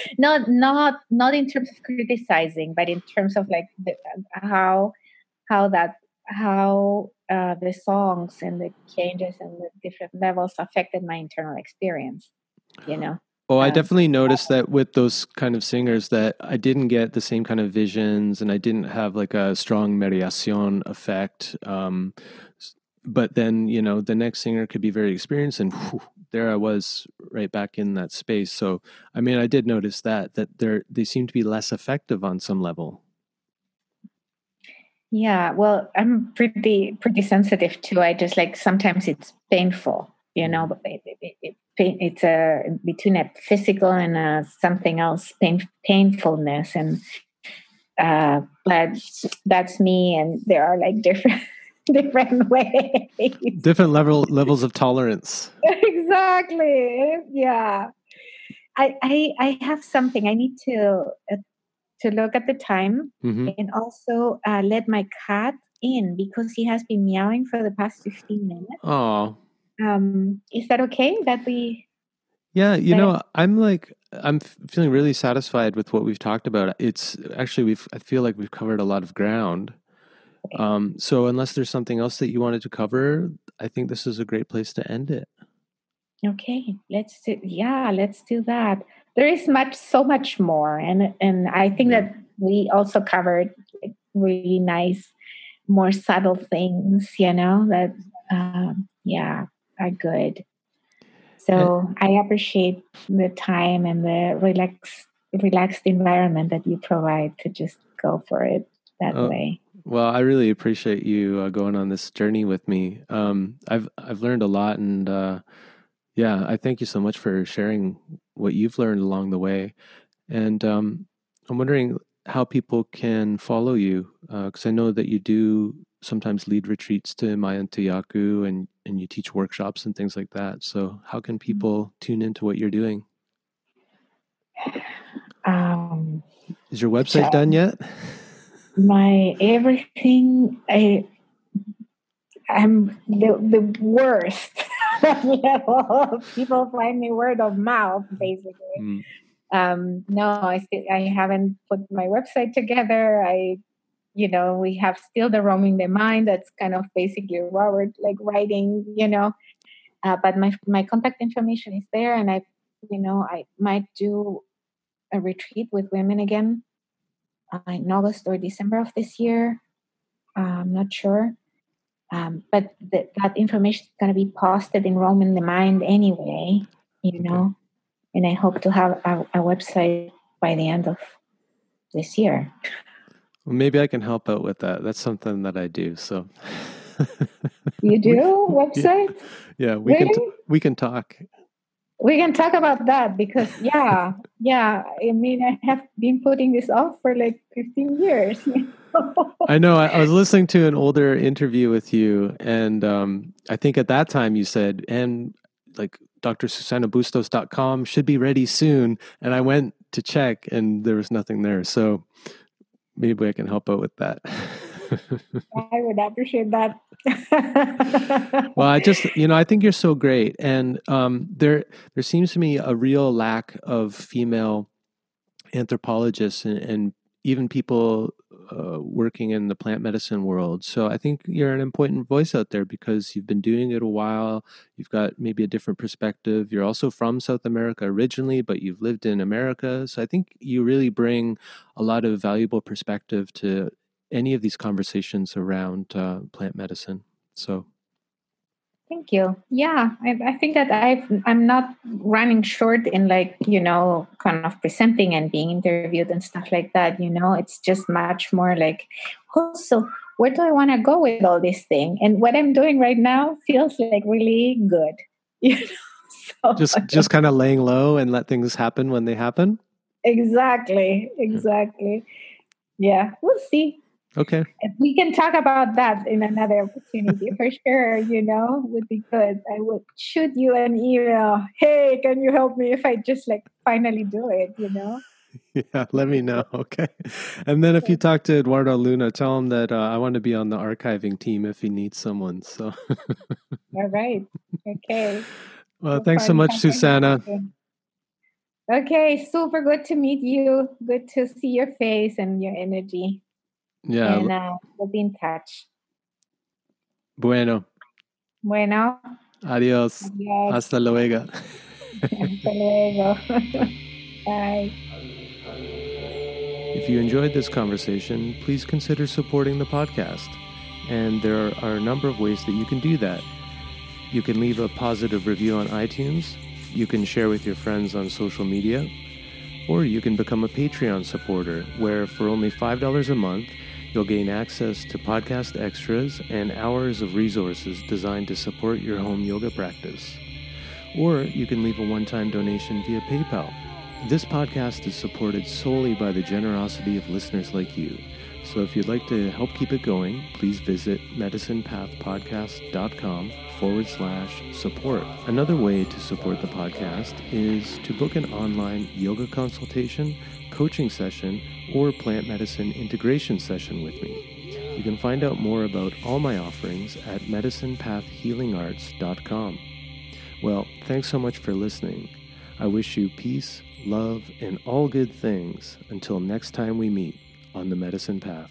[laughs] [laughs] not not not in terms of criticizing, but in terms of like the, how how that how uh, the songs and the changes and the different levels affected my internal experience. You know. Oh, I definitely noticed that with those kind of singers that I didn't get the same kind of visions and I didn't have like a strong mareación effect. Um, but then, you know, the next singer could be very experienced and whew, there I was right back in that space. So, I mean, I did notice that, that they're, they seem to be less effective on some level. Yeah, well, I'm pretty pretty sensitive too. I just like sometimes it's painful, you know, mm. it, it, it, it's a between a physical and a something else pain, painfulness and uh, but that's me and there are like different [laughs] different [laughs] ways. Different level levels of tolerance. [laughs] Exactly. Yeah. I, I i have something. I need to uh, to look at the time mm-hmm. and also uh, let my cat in because he has been meowing for the past 15 minutes. Oh um, is that okay that we? Yeah, you know, I'm like I'm feeling really satisfied with what we've talked about. It's actually we've I feel like we've covered a lot of ground. Okay. Um, so unless there's something else that you wanted to cover, I think this is a great place to end it. Okay, let's do, yeah, let's do that. There is much, so much more, and and I think yeah. that we also covered really nice, more subtle things. You know that, um, yeah, are good. So I appreciate the time and the relaxed relaxed environment that you provide to just go for it that oh, way. Well, I really appreciate you uh, going on this journey with me. Um, I've I've learned a lot, and uh, yeah, I thank you so much for sharing what you've learned along the way. And um, I'm wondering how people can follow you because uh, I know that you do sometimes lead retreats to Mayantuyacu and and you teach workshops and things like that. So how can mm-hmm. people tune into what you're doing? Um, Is your website done yet? My everything I I'm the the worst. [laughs] People find me word of mouth, basically. Mm. Um, no, I I haven't put my website together. I you know we have still the roaming the mind that's kind of basically robert like writing you know. Uh, but my my contact information is there and i you know i might do a retreat with women again uh, in august or december of this year. Uh, i'm not sure. Um, but th- that information is going to be posted in roaming the mind anyway you know. And i hope to have a, a website by the end of this year well, maybe I can help out with that. That's something that I do. So you [laughs] do [laughs] website? Yeah, yeah we really? can t- we can talk. We can talk about that because yeah, yeah. I mean, I have been putting this off for like fifteen years. [laughs] I know. I, I, was listening to an older interview with you, and um, I think at that time you said, and like drsusanabustos.com should be ready soon. And I went to check, and there was nothing there. So maybe I can help out with that. [laughs] I would appreciate that. [laughs] well, I just, you know, I think you're so great, and um, there there seems to me a real lack of female anthropologists and, and even people uh, working in the plant medicine world. So I think you're an important voice out there because you've been doing it a while. You've got maybe a different perspective. You're also from South America originally, but you've lived in America. So I think you really bring a lot of valuable perspective to any of these conversations around uh, plant medicine. So Thank you. Yeah, I, I think that i am not running short in like, you know, kind of presenting and being interviewed and stuff like that. You know, it's just much more like, oh, so where do I want to go with all this thing? And what I'm doing right now feels like really good. [laughs] You know? So, just [laughs] just kind of laying low and let things happen when they happen. Exactly. Exactly. Yeah, we'll see. Okay. We can talk about that in another opportunity for sure, you know, would be good. I would shoot you an email. Hey, can you help me if I just like finally do it, you know? [laughs] Yeah, let me know. Okay. And then if you talk to Eduardo Luna, tell him that uh, I want to be on the archiving team if he needs someone. So, [laughs] all right. Okay. Well, thanks so much, Susana. Okay, super good to meet you. Good to see your face and your energy. Yeah. And uh, we'll be in touch. Bueno. Bueno. Adiós. Adiós. Hasta luego. Hasta luego. [laughs] Bye. If you enjoyed this conversation, please consider supporting the podcast. And there are a number of ways that you can do that. You can leave a positive review on iTunes, you can share with your friends on social media, or you can become a Patreon supporter, where for only $5 a month, You'll gain access to podcast extras and hours of resources designed to support your home yoga practice. Or you can leave a one time donation via PayPal. This podcast is supported solely by the generosity of listeners like you. So if you'd like to help keep it going, please visit medicinepathpodcast.com forward slash support. Another way to support the podcast is to book an online yoga consultation, coaching session, or plant medicine integration session with me. You can find out more about all my offerings at medicinepathhealingarts.com. Well, thanks so much for listening. I wish you peace, love, and all good things until next time we meet on the medicine path.